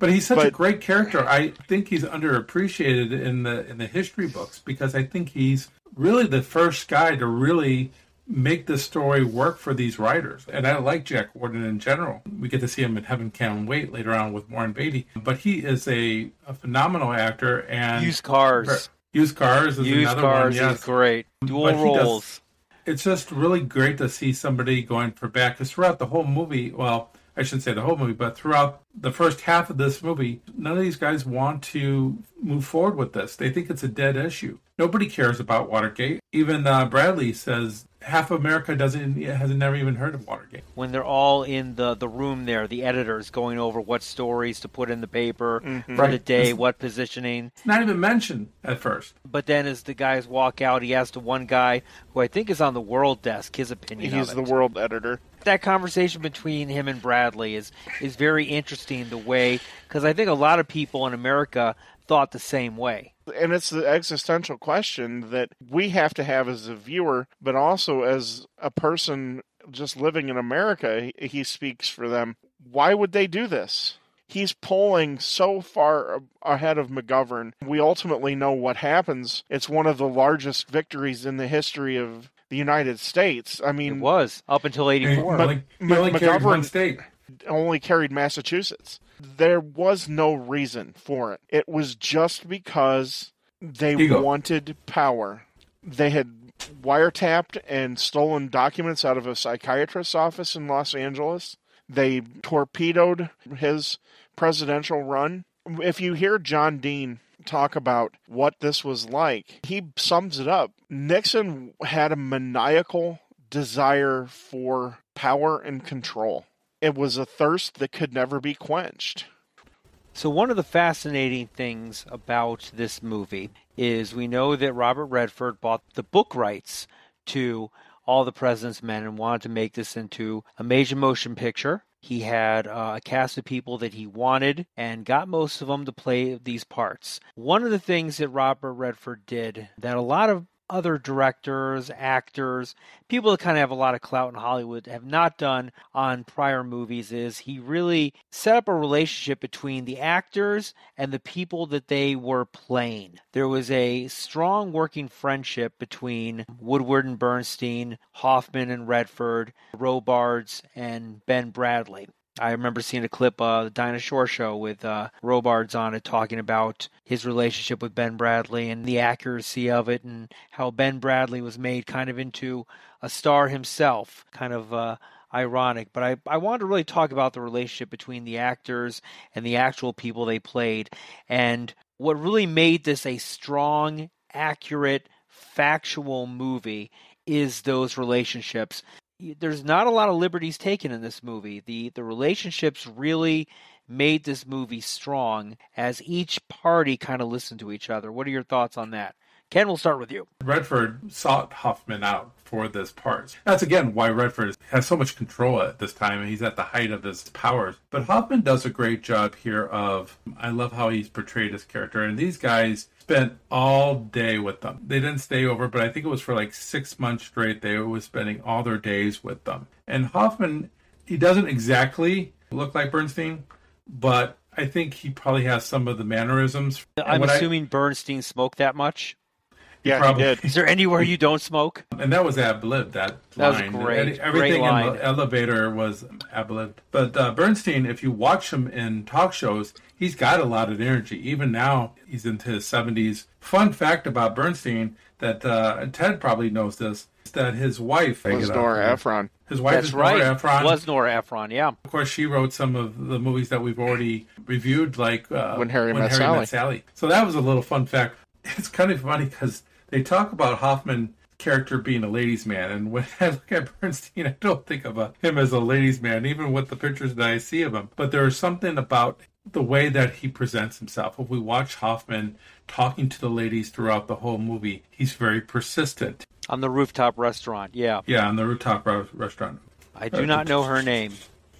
A: But he's such a great character. I think he's underappreciated in the in the history books because I think he's really the first guy to really make the story work for these writers. And I like Jack Warden in general. We get to see him in Heaven Can Wait later on with Warren Beatty. But he is a, a phenomenal actor and
B: Used cars.
A: Used Cars is
B: Used
A: another
B: cars
A: one. Yes,
B: is great. Dual
A: But he does-
B: roles.
A: it's just really great to see somebody going for back because throughout the whole movie, well, I shouldn't say the whole movie, but throughout the first half of this movie, none of these guys want to move forward with this. They think it's a dead issue. Nobody cares about Watergate. Even uh, Bradlee says half of America doesn't has never even heard of Watergate.
B: when they're all in the, the room there, the editors going over what stories to put in the paper for the
A: Right.
B: day, what positioning.
A: It's not even mentioned at first.
B: But then as the guys walk out, he asks the one guy who I think is on the world desk his opinion
C: He's
B: of
C: the
B: it.
C: world editor.
B: That conversation between him and Bradlee is is very interesting. The way because I think a lot of people in America thought the same way.
C: And it's the existential question that we have to have as a viewer, but also as a person just living in America. He, speaks for them. Why would they do this? He's polling so far ahead of McGovern. We ultimately know what happens. It's one of the largest victories in the history of the United States. I mean,
B: It
C: mean,
B: was up until '84.
C: But-
A: only, he carried one
C: McGovern-
A: state.
C: only carried Massachusetts. There was no reason for it. It was just because they
A: Ego.
C: wanted power. They had wiretapped and stolen documents out of a psychiatrist's office in Los Angeles. They torpedoed his presidential run. If you hear John Dean talk about what this was like, he sums it up. Nixon had a maniacal desire for power and control. It was a thirst that could never be quenched.
B: So one of the fascinating things about this movie is we know that Robert Redford bought the book rights to All the President's Men and wanted to make this into a major motion picture. He had uh, a cast of people that he wanted and got most of them to play these parts. One of the things that Robert Redford did that a lot of other directors, actors, people that kind of have a lot of clout in Hollywood have not done on prior movies is he really set up a relationship between the actors and the people that they were playing. There was a strong working friendship between Woodward and Bernstein, Hoffman and Redford, Robards and Ben Bradlee. I remember seeing a clip of the Dinah Shore show with uh, Robards on it talking about his relationship with Ben Bradlee and the accuracy of it and how Ben Bradlee was made kind of into a star himself, kind of uh, ironic. But I, I wanted to really talk about the relationship between the actors and the actual people they played and what really made this a strong, accurate, factual movie is those relationships there's not a lot of liberties taken in this movie. The the relationships really made this movie strong as each party kind of listened to each other. What are your thoughts on that? Ken, we'll start with you.
A: Redford sought Hoffman out for this part. That's again why Redford has so much control at this time, and he's at the height of his powers. But Hoffman does a great job here of, I love how he's portrayed his character, and these guys spent all day with them. They didn't stay over, but I think it was for like six months straight, they were spending all their days with them. And Hoffman, he doesn't exactly look like Bernstein, but I think he probably has some of the mannerisms.
B: I'm
A: what I-
B: assuming Bernstein smoked that much.
C: Yeah,
A: Probably.
C: he did.
B: Is there anywhere you don't smoke?
A: And that was ad lib. That
B: That was
A: line.
B: great.
A: Every- Everything
B: Great line.
A: in the elevator was ad lib. But uh, Bernstein, if you watch him in talk shows, he's got a lot of energy. Even now, he's into his seventies. Fun fact about Bernstein that uh, Ted probably knows this: is that his wife
C: Was Nora Ephron.
A: His wife
B: That's
A: is
B: right.
A: Nora Ephron.
B: Was Nora Ephron? Yeah.
A: Of course, she wrote some of the movies that we've already reviewed, like uh,
C: When Harry Met Sally.
A: So that was a little fun fact. It's kind of funny because they talk about Hoffman character being a ladies' man, and when [laughs] I look at Bernstein, I don't think of him as a ladies' man, even with the pictures that I see of him. But there is something about the way that he presents himself. If we watch Hoffman talking to the ladies throughout the whole movie, he's very persistent.
B: On the rooftop restaurant. Yeah.
A: Yeah, on the rooftop re- restaurant.
B: I do not know her name,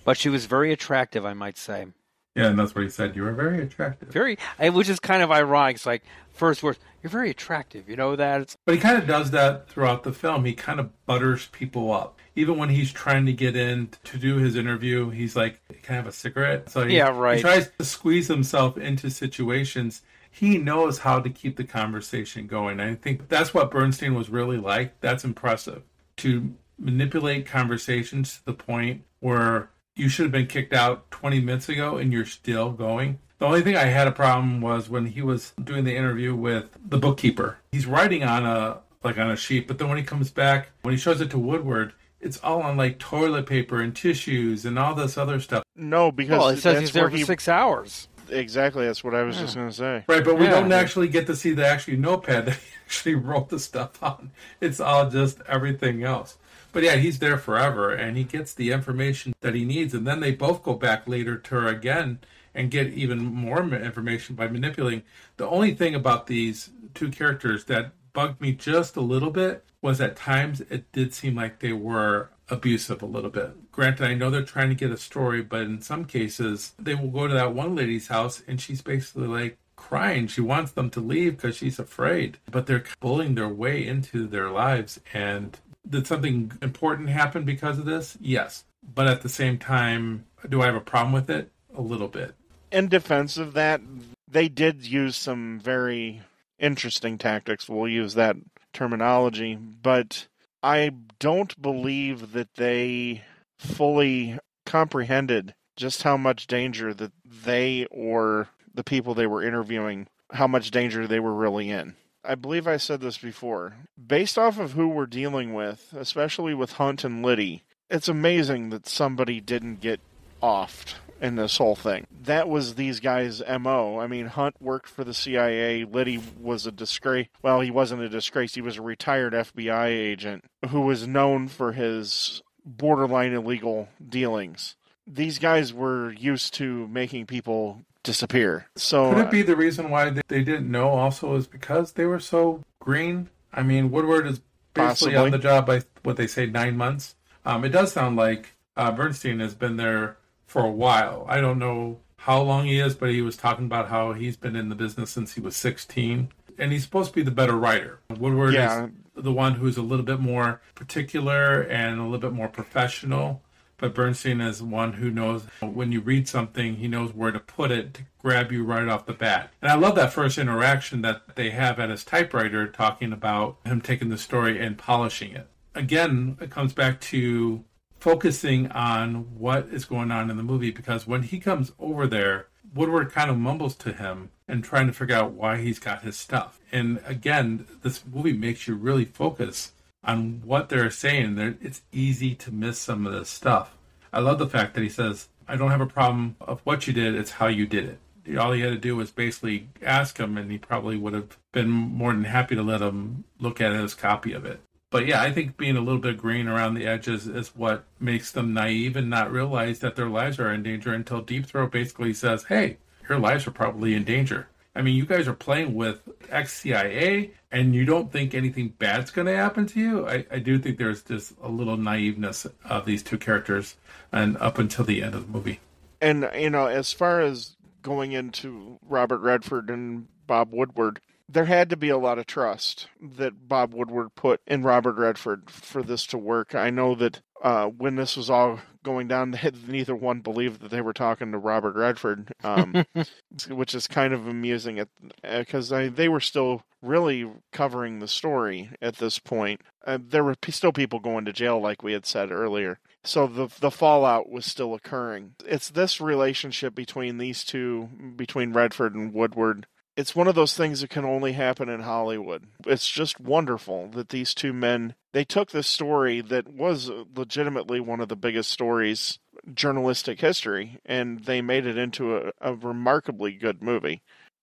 B: but she was very attractive, I might say.
A: Yeah, and that's what he said. You were very attractive.
B: Very, which is kind of ironic. It's like first words, you're very attractive. You know that? It's,
A: But he kind of does that throughout the film. He kind of butters people up. Even when he's trying to get in to do his interview, he's like, "Can I have a cigarette?" So he,
B: Yeah, right.
A: He tries to squeeze himself into situations. He knows how to keep the conversation going. I think that's what Bernstein was really like. That's impressive to manipulate conversations to the point where you should have been kicked out 20 minutes ago and you're still going. The only thing I had a problem was when he was doing the interview with the bookkeeper. He's writing on a like on a sheet, but then when he comes back, when he shows it to Woodward, it's all on like toilet paper and tissues and all this other stuff.
C: No, because
B: well, it says he's there for
C: he
B: six hours.
C: exactly. That's what I was just going to say.
A: Right, but we
B: Yeah.
A: don't actually get to see the actual notepad [laughs] that he actually wrote the stuff on. It's all just everything else. But yeah, he's there forever and he gets the information that he needs. And then they both go back later to her again and get even more information by manipulating. The only thing about these two characters that bugged me just a little bit was at times it did seem like they were abusive a little bit. Granted, I know they're trying to get a story, but in some cases, they will go to that one lady's house and she's basically like crying. She wants them to leave because she's afraid, but they're bullying their way into their lives. And did something important happen because of this? Yes. But at the same time, do I have a problem with it? A little bit.
C: In defense of that, they did use some very interesting tactics. We'll use that terminology, but I don't believe that they fully comprehended just how much danger that they or the people they were interviewing, how much danger they were really in. I believe I said this before. Based off of who we're dealing with, especially with Hunt and Liddy, it's amazing that somebody didn't get offed in this whole thing. That was these guys' MO. I mean, Hunt worked for the CIA. Liddy was a disgrace. Well, he wasn't a disgrace. He was a retired FBI agent who was known for his borderline illegal dealings. These guys were used to making people disappear. So
A: Could it be the reason why they, they didn't know also is because they were so green? I mean, Woodward is basically
C: Possibly.
A: on the job by what they say nine months. Um, it does sound like uh, Bernstein has been there for a while. I don't know how long he is, but he was talking about how he's been in the business since he was 16. And he's supposed to be the better writer. Woodward
C: Yeah.
A: is the one who's a little bit more particular and a little bit more professional. But Bernstein is one who knows when you read something, he knows where to put it to grab you right off the bat. And I love that first interaction that they have at his typewriter talking about him taking the story and polishing it. Again, it comes back to focusing on what is going on in the movie because when he comes over there, Woodward kind of mumbles to him and trying to figure out why he's got his stuff. And again, this movie makes you really focus on what they're saying. There, it's easy to miss some of this stuff. I love the fact that he says, "I don't have a problem of what you did; it's how you did it." All he had to do was basically ask him, and he probably would have been more than happy to let him look at his copy of it. But yeah, I think being a little bit green around the edges is what makes them naive and not realize that their lives are in danger until Deep Throat basically says, "Hey, your lives are probably in danger." I mean, you guys are playing with ex CIA, and you don't think anything bad's going to happen to you. I, I do think there's just a little naiveness of these two characters, and up until the end of the movie.
C: and you know, as far as going into Robert Redford and Bob Woodward, there had to be a lot of trust that Bob Woodward put in Robert Redford for this to work. I know that uh, when this was all going down, [laughs] neither one believed that they were talking to Robert Redford, um, [laughs] which is kind of amusing because they were still really covering the story at this point. Uh, there were still people going to jail, like we had said earlier. So the the fallout was still occurring. It's this relationship between these two, between Redford and Woodward. It's one of those things that can only happen in Hollywood. It's just wonderful that these two men they took this story that was legitimately one of the biggest stories journalistic history and they made it into a, a remarkably good movie.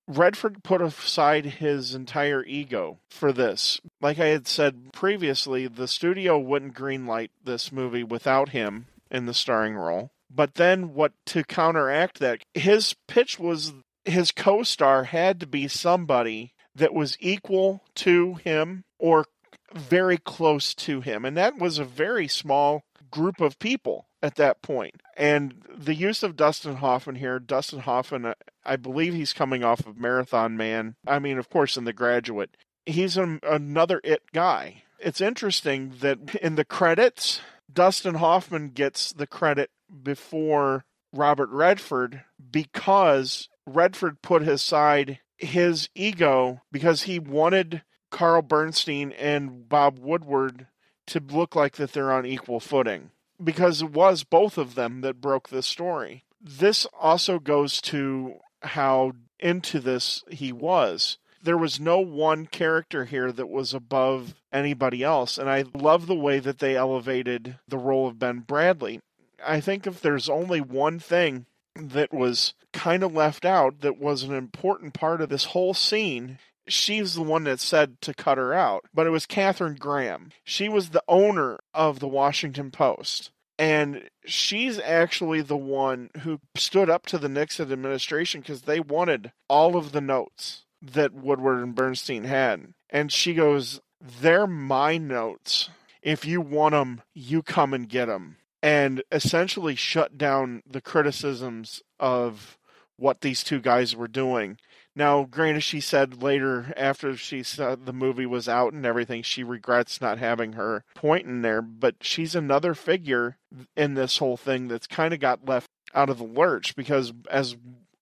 C: Redford put aside his entire ego for this. Like I had said previously, the studio wouldn't greenlight this movie without him in the starring role. But then, what to counteract that, his pitch was his co star had to be somebody that was equal to him or very close to him. And that was a very small group of people at that point. And the use of Dustin Hoffman here, Dustin Hoffman, uh, I believe he's coming off of Marathon Man. I mean, of course, in The Graduate. He's an, another it guy. It's interesting that in the credits, Dustin Hoffman gets the credit before Robert Redford because Redford put aside his ego because he wanted Carl Bernstein and Bob Woodward to look like that they're on equal footing because it was both of them that broke this story. This also goes to how into this he was. There was no one character here that was above anybody else, and I love the way that they elevated the role of Ben Bradlee. I think if there's only one thing that was kind of left out that was an important part of this whole scene, she's the one that said to cut her out, but it was Katharine Graham. She was the owner of the Washington Post. And she's actually the one who stood up to the Nixon administration because they wanted all of the notes that Woodward and Bernstein had. And she goes, They're my notes. If you want them, you come and get them. And essentially shut down the criticisms of what these two guys were doing. Now, granted, she said later, after she said the movie was out and everything, she regrets not having her point in there. But she's another figure in this whole thing that's kind of got left out of the lurch because, as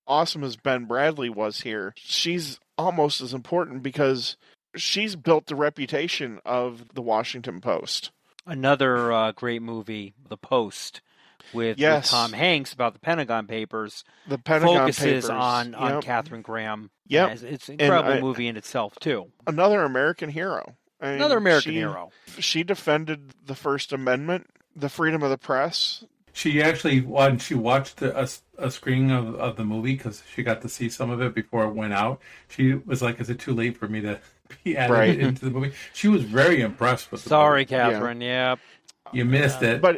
C: awesome as Ben Bradlee was here, she's almost as important because she's built the reputation of the Washington Post.
B: Another uh, great movie, The Post, with,
C: Yes.
B: with Tom Hanks about the Pentagon Papers,
C: The Pentagon
B: focuses
C: Papers.
B: on on
C: Yep.
B: Katharine Graham.
C: Yeah,
B: And It's an incredible
C: I-
B: movie in itself too.
C: Another American hero. I mean,
B: Another American
C: she-
B: hero.
C: She defended the First Amendment, the freedom of the press,
A: She actually, when she watched a, a screening of, of the movie, because she got to see some of it before it went out, she was like, "Is it too late for me to [laughs] be added
C: Right.
A: into the movie?" She was very impressed with. The
B: Sorry,
A: movie.
B: Katharine. Yeah.
A: you missed it.
C: But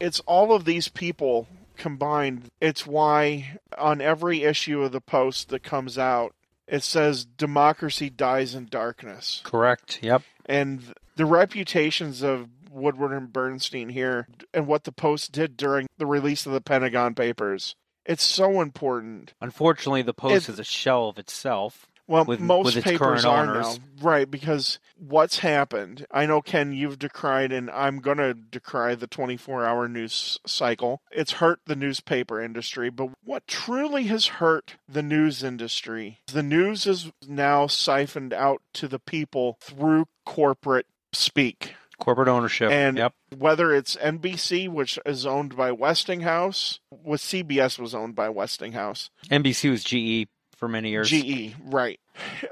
C: it's all of these people combined. It's why on every issue of the Post that comes out, it says democracy dies in darkness.
B: Correct. Yep.
C: And the reputations of Woodward and Bernstein here and what the Post did during the release of the Pentagon Papers. It's so important.
B: Unfortunately, the Post
C: It-
B: is a shell of itself.
C: Well,
B: With-
C: most
B: with
C: papers are
B: owners.
C: now. Right, because what's happened, I know, Ken, you've decried, and I'm going to decry the 24 hour news cycle. It's hurt the newspaper industry, but what truly has hurt the news industry, the news is now siphoned out to the people through corporate speak.
B: Corporate ownership.
C: And
B: yep.
C: whether it's NBC, which is owned by Westinghouse, with CBS was owned by Westinghouse,
B: NBC was GE for many years.
C: GE, right.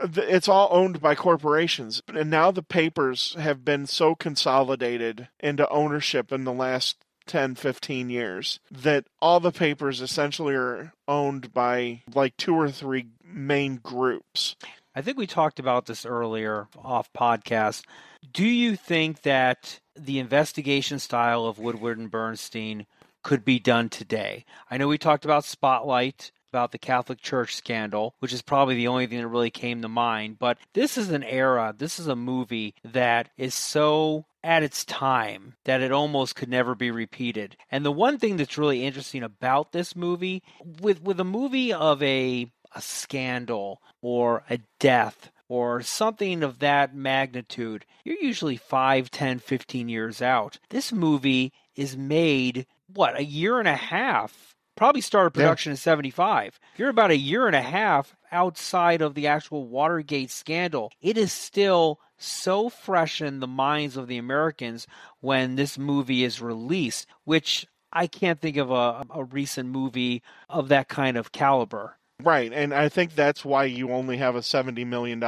C: It's all owned by corporations. And now the papers have been so consolidated into ownership in the last 10, 15 years that all the papers essentially are owned by like two or three main groups.
B: I think we talked about this earlier off podcast. Do you think that the investigation style of Woodward and Bernstein could be done today? I know we talked about Spotlight, about the Catholic Church scandal, which is probably the only thing that really came to mind, but this is an era, this is a movie that is so at its time that it almost could never be repeated. And the one thing that's really interesting about this movie with with a movie of a a scandal or a death or something of that magnitude, you're usually 5, 10, 15 years out. This movie is made, what, a year and a half? Probably started
C: Yeah.
B: production in 75. If You're about a year and a half outside of the actual Watergate scandal. It is still so fresh in the minds of the Americans when this movie is released, which I can't think of a, a recent movie of that kind of caliber.
C: Right. And I think that's why you only have a $70 million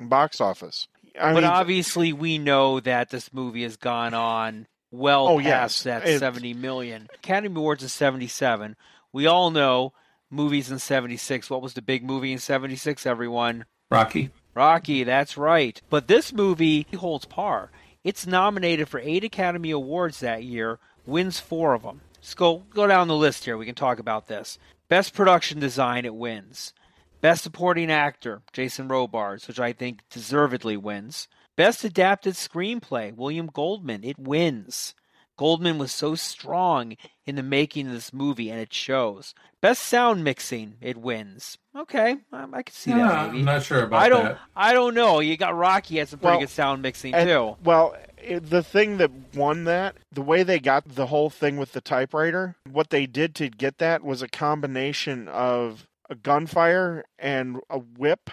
C: box office. I
B: but
C: mean,
B: obviously, we know that this movie has gone on well
C: Oh,
B: past
C: yes.
B: that
C: It-
B: 70 million. Academy Awards is 77. We all know movies in 76. What was the big movie in 76, everyone?
A: Rocky.
B: Rocky, that's right. But this movie holds par. It's nominated for eight Academy Awards that year, wins four of them. Let's go go down the list here. We can talk about this. Best production design, it wins. Best supporting actor, Jason Robards, which I think deservedly wins. Best adapted screenplay, William Goldman, it wins. Goldman was so strong in the making of this movie, and it shows. Best sound mixing, it wins. Okay, I, I can see
A: Yeah,
B: that. Maybe
A: I'm not sure about
B: I don't.
A: that.
B: I don't know. You got Rocky had some pretty
C: Well,
B: good sound mixing
C: And-
B: too.
C: Well, it, the thing that won that, the way they got the whole thing with the typewriter, what they did to get that was a combination of a gunfire and a whip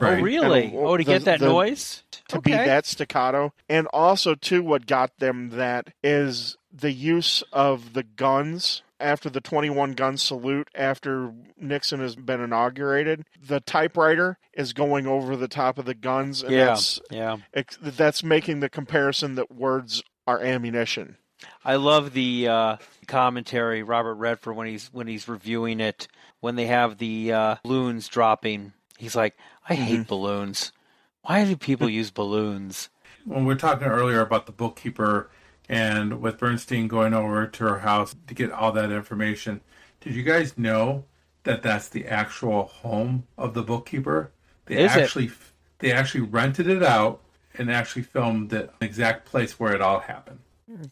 A: Right.
B: Oh, really?
C: And,
B: oh, to
C: the-
B: get that
C: the-
B: noise
C: to
B: okay.
C: be that staccato. And also, too, what got them that is the use of the guns after the 21 gun salute after Nixon has been inaugurated. The typewriter is going over the top of the guns, and
B: Yeah.
C: that's
B: Yeah,
C: ex- that's making the comparison that words are ammunition.
B: I love the uh, commentary Robert Redford when he's when he's reviewing it when they have the uh, balloons dropping. He's like, I hate
C: Mm-hmm.
B: balloons. Why do people [laughs] use balloons?
A: when we were talking earlier about the bookkeeper and with Bernstein going over to her house to get all that information, did you guys know that that's the actual home of the bookkeeper? They
B: Is it?
A: actually they actually rented it out and actually filmed the exact place where it all happened.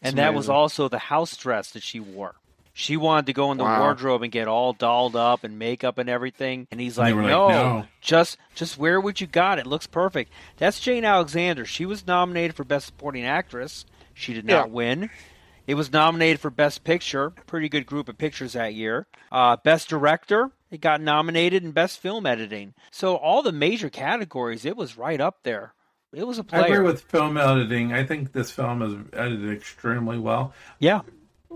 B: and that was also the house dress that she wore. She wanted to go in the
C: Wow.
B: wardrobe and get all dolled up and makeup and everything, and he's
A: And they
B: like, no,
A: "No."
B: just just wear what you got. It looks perfect." That's Jane Alexander. She was nominated for Best Supporting Actress. She did not win. It was nominated for Best Picture. Pretty good group of pictures that year. Uh, Best Director. It got nominated in Best Film Editing. So all the major categories, it was right up there. It was a
A: I agree
B: player.
A: with film editing. I think this film is edited extremely well.
B: yeah.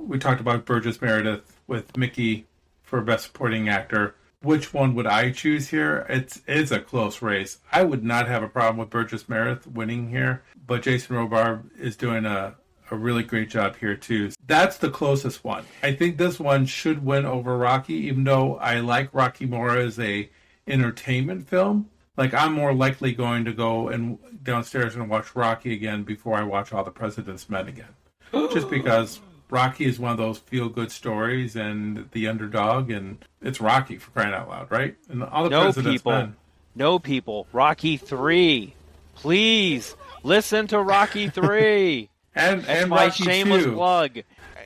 A: We talked about Burgess Meredith with Mickey for Best Supporting Actor. Which one would I choose here? It's it's a close race. I would not have a problem with Burgess Meredith winning here, but Jason Robards is doing a a really great job here too. That's the closest one. I think this one should win over Rocky, even though I like Rocky more as a entertainment film. Like I'm more likely going to go and downstairs and watch Rocky again before I watch All the President's Men again [gasps] just because Rocky is one of those feel good stories and the underdog, and it's Rocky for crying out loud, right? And all the
B: No
A: president's
B: people.
A: men.
B: No people. Rocky 3. Please listen to Rocky [laughs] 3.
A: And
B: That's
A: and
B: my
A: Rocky
B: shameless
A: too.
B: plug.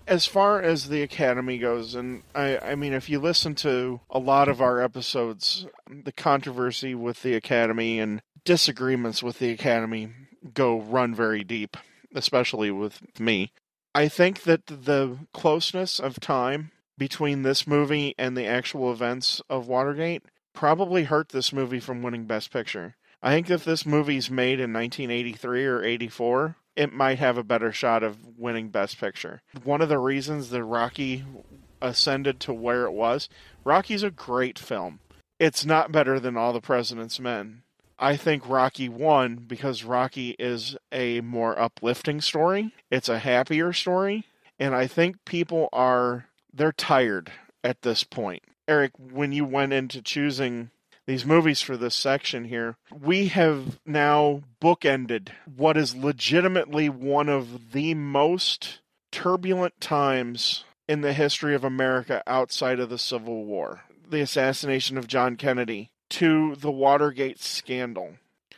C: As far as the Academy goes, and I, I mean, if you listen to a lot of our episodes, the controversy with the Academy and disagreements with the Academy go run very deep, especially with me. I think that the closeness of time between this movie and the actual events of Watergate probably hurt this movie from winning Best Picture. I think if this movie's made in 1983 or 84, it might have a better shot of winning Best Picture. One of the reasons that Rocky ascended to where it was, Rocky's a great film. It's not better than All the President's Men. I think Rocky won because Rocky is a more uplifting story. It's a happier story. And I think people are, they're tired at this point. Eric, when you went into choosing these movies for this section here, we have now bookended what is legitimately one of the most turbulent times in the history of America outside of the Civil War. The assassination of John Kennedy to the Watergate scandal.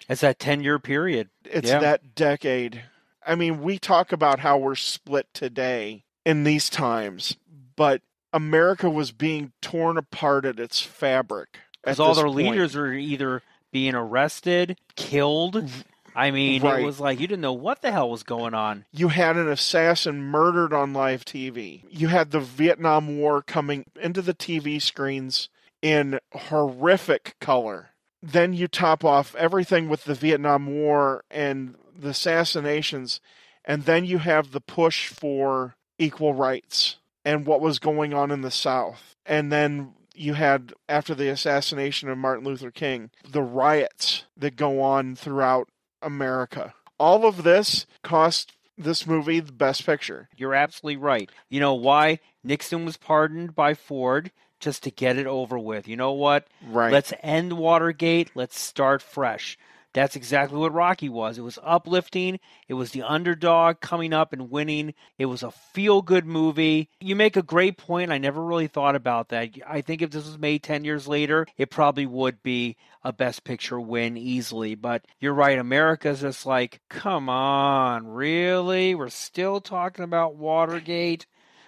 B: It's that 10 year period.
C: It's
B: Yeah.
C: that decade. I mean, we talk about how we're split today in these times, but America was being torn apart at its fabric.
B: Because all their
C: point.
B: leaders were either being arrested, killed. I mean,
C: Right.
B: it was like you didn't know what the hell was going on.
C: You had an assassin murdered on live TV. You had the Vietnam War coming into the TV screens in horrific color. Then you top off everything with the Vietnam War and the assassinations, and then you have the push for equal rights and what was going on in the South. And then you had, after the assassination of Martin Luther King, the riots that go on throughout America. All of this cost this movie the best picture.
B: You're absolutely right. You know why? Nixon was pardoned by Ford just to get it over with. You know what?
C: Right.
B: Let's end Watergate. Let's start fresh. That's exactly what Rocky was. It was uplifting. It was the underdog coming up and winning. It was a feel good movie. You make a great point. I never really thought about that. I think if this was made 10 years later, it probably would be a Best Picture win easily. But you're right. America's just like, come on, really? We're still talking about Watergate?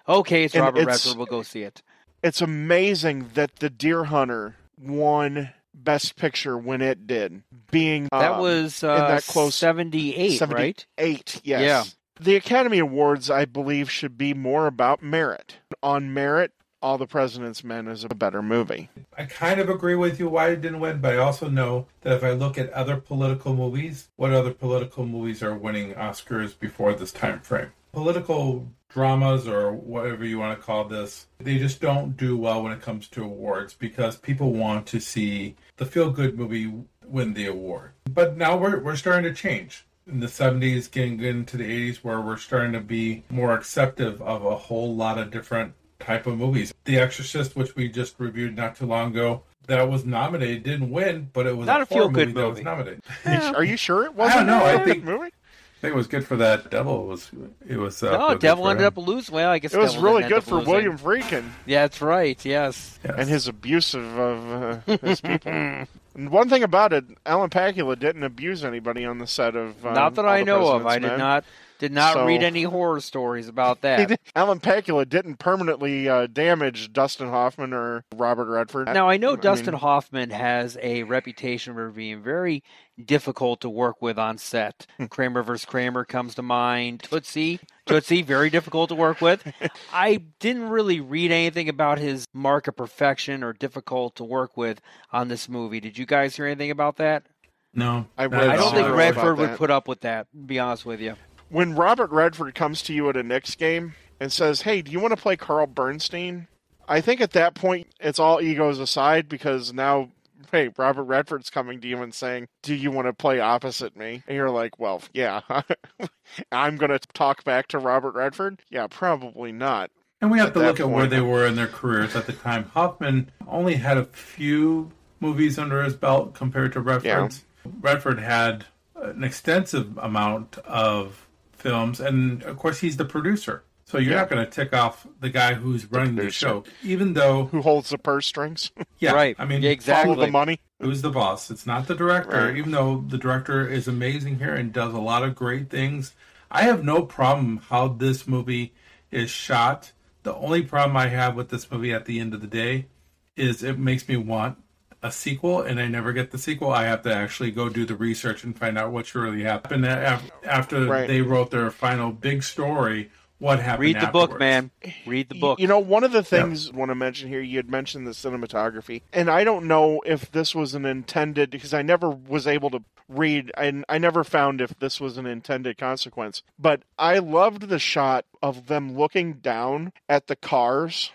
B: Okay, it's Robert Redford. We'll go see it.
C: It's amazing that The Deer Hunter won Best Picture when it did, being
B: That
C: um,
B: was uh,
C: that close-
B: 78, right?
C: 78, yes.
B: Yeah.
C: The Academy Awards, I believe, should be more about merit. On merit, All the President's Men is a better movie.
A: I kind of agree with you why it didn't win, but I also know that if I look at other political movies, what other political movies are winning Oscars before this time frame? Political dramas or whatever you want to call this, they just don't do well when it comes to awards because people want to see the feel good movie win the award. But now we're we're starting to change. In the 70s, getting into the 80s, where we're starting to be more acceptive of a whole lot of different type of movies. The Exorcist, which we just reviewed not too long ago, that was nominated, didn't win, but it was
B: Not a
A: horror
B: feel-good
A: movie that was
B: movie.
A: nominated.
C: Are you sure it wasn't? [laughs]
A: I don't know, I
C: a good
A: think-
C: movie.
A: I think it was good for that devil. It was it was uh,
B: No, Devil ended
A: him.
B: up losing. Well, I guess
C: It was
B: Devil
C: really good for
B: losing.
C: William Friedkin
B: Yeah, that's right. Yes.
A: Yes.
C: and his abuse of, of uh, his people. [laughs] and one thing about it, Alan Pakula didn't abuse anybody on the set of. Um,
B: not that
C: All
B: I
C: the
B: know of.
C: President's
B: I did not did not
C: So-
B: read any horror stories about that. [laughs]
C: Alan Pakula didn't permanently uh, damage Dustin Hoffman or Robert Redford.
B: Now I know
C: I
B: Dustin
C: mean-
B: Hoffman has a reputation for being very difficult to work with on set.
C: Hmm.
B: Kramer vs. Kramer comes to mind. Tootsie, Tootsie, very difficult to work with. [laughs] I didn't really read anything about his mark of perfection or difficult to work with on this movie. Did you guys hear anything about that?
A: No,
C: I
A: not
C: read
A: at
B: I don't think Redford would put up with that. To be honest with you.
C: When Robert Redford comes to you at a Knicks game and says, "Hey, do you want to play Carl Bernstein?" I think at that point it's all egos aside because now, hey, Robert Redford's coming to you and saying, "Do you want to play opposite me?" And you're like, "Well, yeah, [laughs] I'm going to talk back to Robert Redford." Yeah, probably not.
A: And we have
C: At
A: to look at where they were in their careers at the time. Hoffman only had a few movies under his belt compared to Redford's. Redford had an extensive amount of films, and of course, he's the producer. So you're
C: Yeah.
A: not going to tick off the guy who's running the,
C: producer.
A: show, even though,
C: Who holds the purse strings? [laughs]
A: yeah,
B: right.
A: I mean,
B: Yeah, exactly.
C: Follow the money.
A: who's the boss? It's not the director,
C: Right.
A: even though the director is amazing here and does a lot of great things. I have no problem how this movie is shot. The only problem I have with this movie at the end of the day is it makes me want a sequel, and I never get the sequel. I have to actually go do the research and find out what really happened after
C: Right.
A: they wrote their final big story. What happened?
B: Read the book, man. Read the book.
C: You know, one of the things I want to mention here, you had mentioned the cinematography, and I don't know if this was an intended because I never was able to read, and I never found if this was an intended consequence. But I loved the shot of them looking down at the cars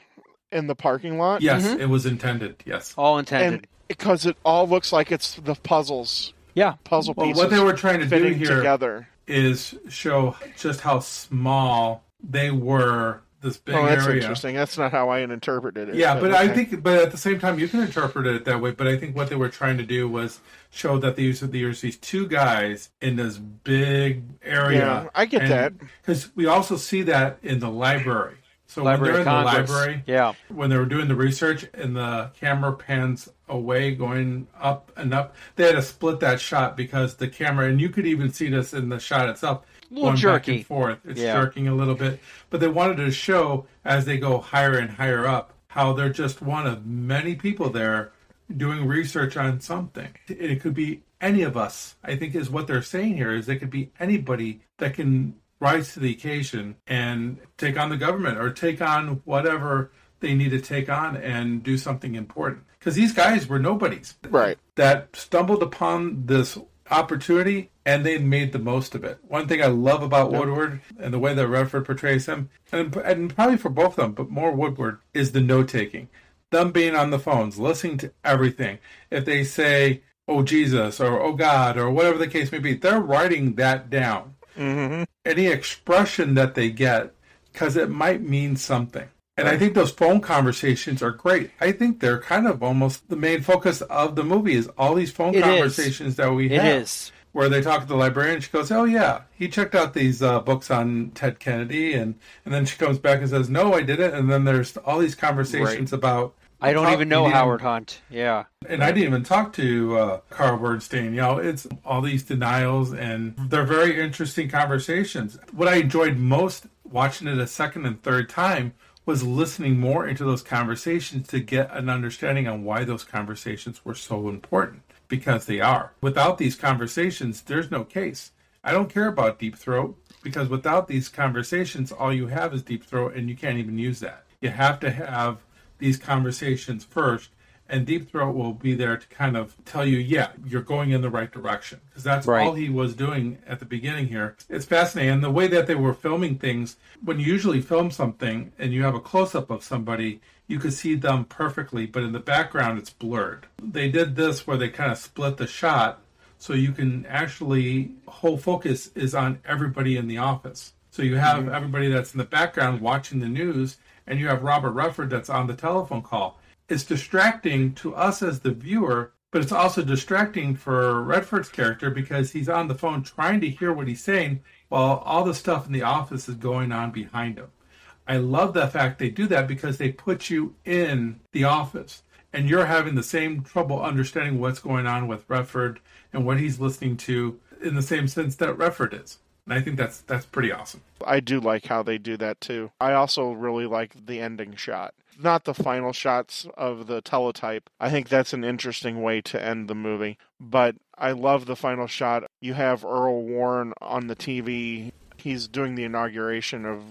C: in the parking lot.
A: Yes,
B: Mhm.
A: it was intended. Yes.
B: All intended.
C: and because it all looks like it's the puzzles,
B: yeah.
C: puzzle
A: Well,
C: pieces
A: what they were trying to do
C: fitting
A: here
C: together.
A: is show just how small they were. This big
C: Oh, that's
A: area.
C: interesting. That's not how I interpreted it.
A: Yeah, but I
C: okay.
A: think, but at the same time, you can interpret it that way. But I think what they were trying to do was show that these there's these two guys in this big area.
C: Yeah, I get that.
A: because we also see that in the library. So
B: Library
A: when they're in the library,
B: Yeah.
A: when they were doing the research and the camera pans away going up and up they had to split that shot because the camera and you could even see this in the shot itself
B: A little
A: going back
B: jerky.
A: and forth it's
B: Yeah.
A: jerking a little bit but they wanted to show as they go higher and higher up how they're just one of many people there doing research on something it could be any of us i think is what they're saying here is it could be anybody that can rise to the occasion and take on the government or take on whatever they need to take on and do something important. Because these guys were nobodies
C: Right.
A: that stumbled upon this opportunity and they made the most of it. One thing I love about Woodward and the way that Redford portrays him, and, and probably for both of them, but more Woodward, is the note taking. Them being on the phones, listening to everything. If they say, oh Jesus, or oh God, or whatever the case may be, they're writing that down
C: hmm
A: any expression that they get because it might mean something. And I think those phone conversations are great. I think they're kind of almost the main focus of the movie is all these phone
B: It is.
A: conversations that we
B: It
A: have.
B: is.
A: Where they talk to the librarian, she goes, "Oh yeah, he checked out these uh, books on Ted Kennedy," and and then she comes back and says, "No, I didn't." And then there's all these conversations about.
B: I don't even know Howard Hunt. Yeah.
A: and I didn't even talk to uh, Carl Bernstein. You know, it's all these denials, and they're very interesting conversations. What I enjoyed most watching it a second and third time was listening more into those conversations to get an understanding on why those conversations were so important because they are. Without these conversations, there's no case. I don't care about Deep Throat because without these conversations, all you have is Deep Throat, and you can't even use that. You have to have these conversations first and Deep Throat will be there to kind of tell you, yeah, you're going in the right direction. Because that's
B: Right.
A: all he was doing at the beginning here. It's fascinating. And the way that they were filming things, when you usually film something and you have a close up of somebody, you could see them perfectly, but in the background, it's blurred. They did this where they kind of split the shot so you can actually, whole focus is on everybody in the office. So you have mm-hmm. everybody that's in the background watching the news, and you have Robert Redford that's on the telephone call it's distracting to us as the viewer, but it's also distracting for Redford's character because he's on the phone trying to hear what he's saying while all the stuff in the office is going on behind him. I love the fact they do that because they put you in the office and you're having the same trouble understanding what's going on with Redford and what he's listening to in the same sense that Redford is. And I think that's that's pretty awesome.
C: I do like how they do that too. I also really like the ending shot. Not the final shots of the teletype. I think that's an interesting way to end the movie. But I love the final shot. You have Earl Warren on the TV. He's doing the inauguration of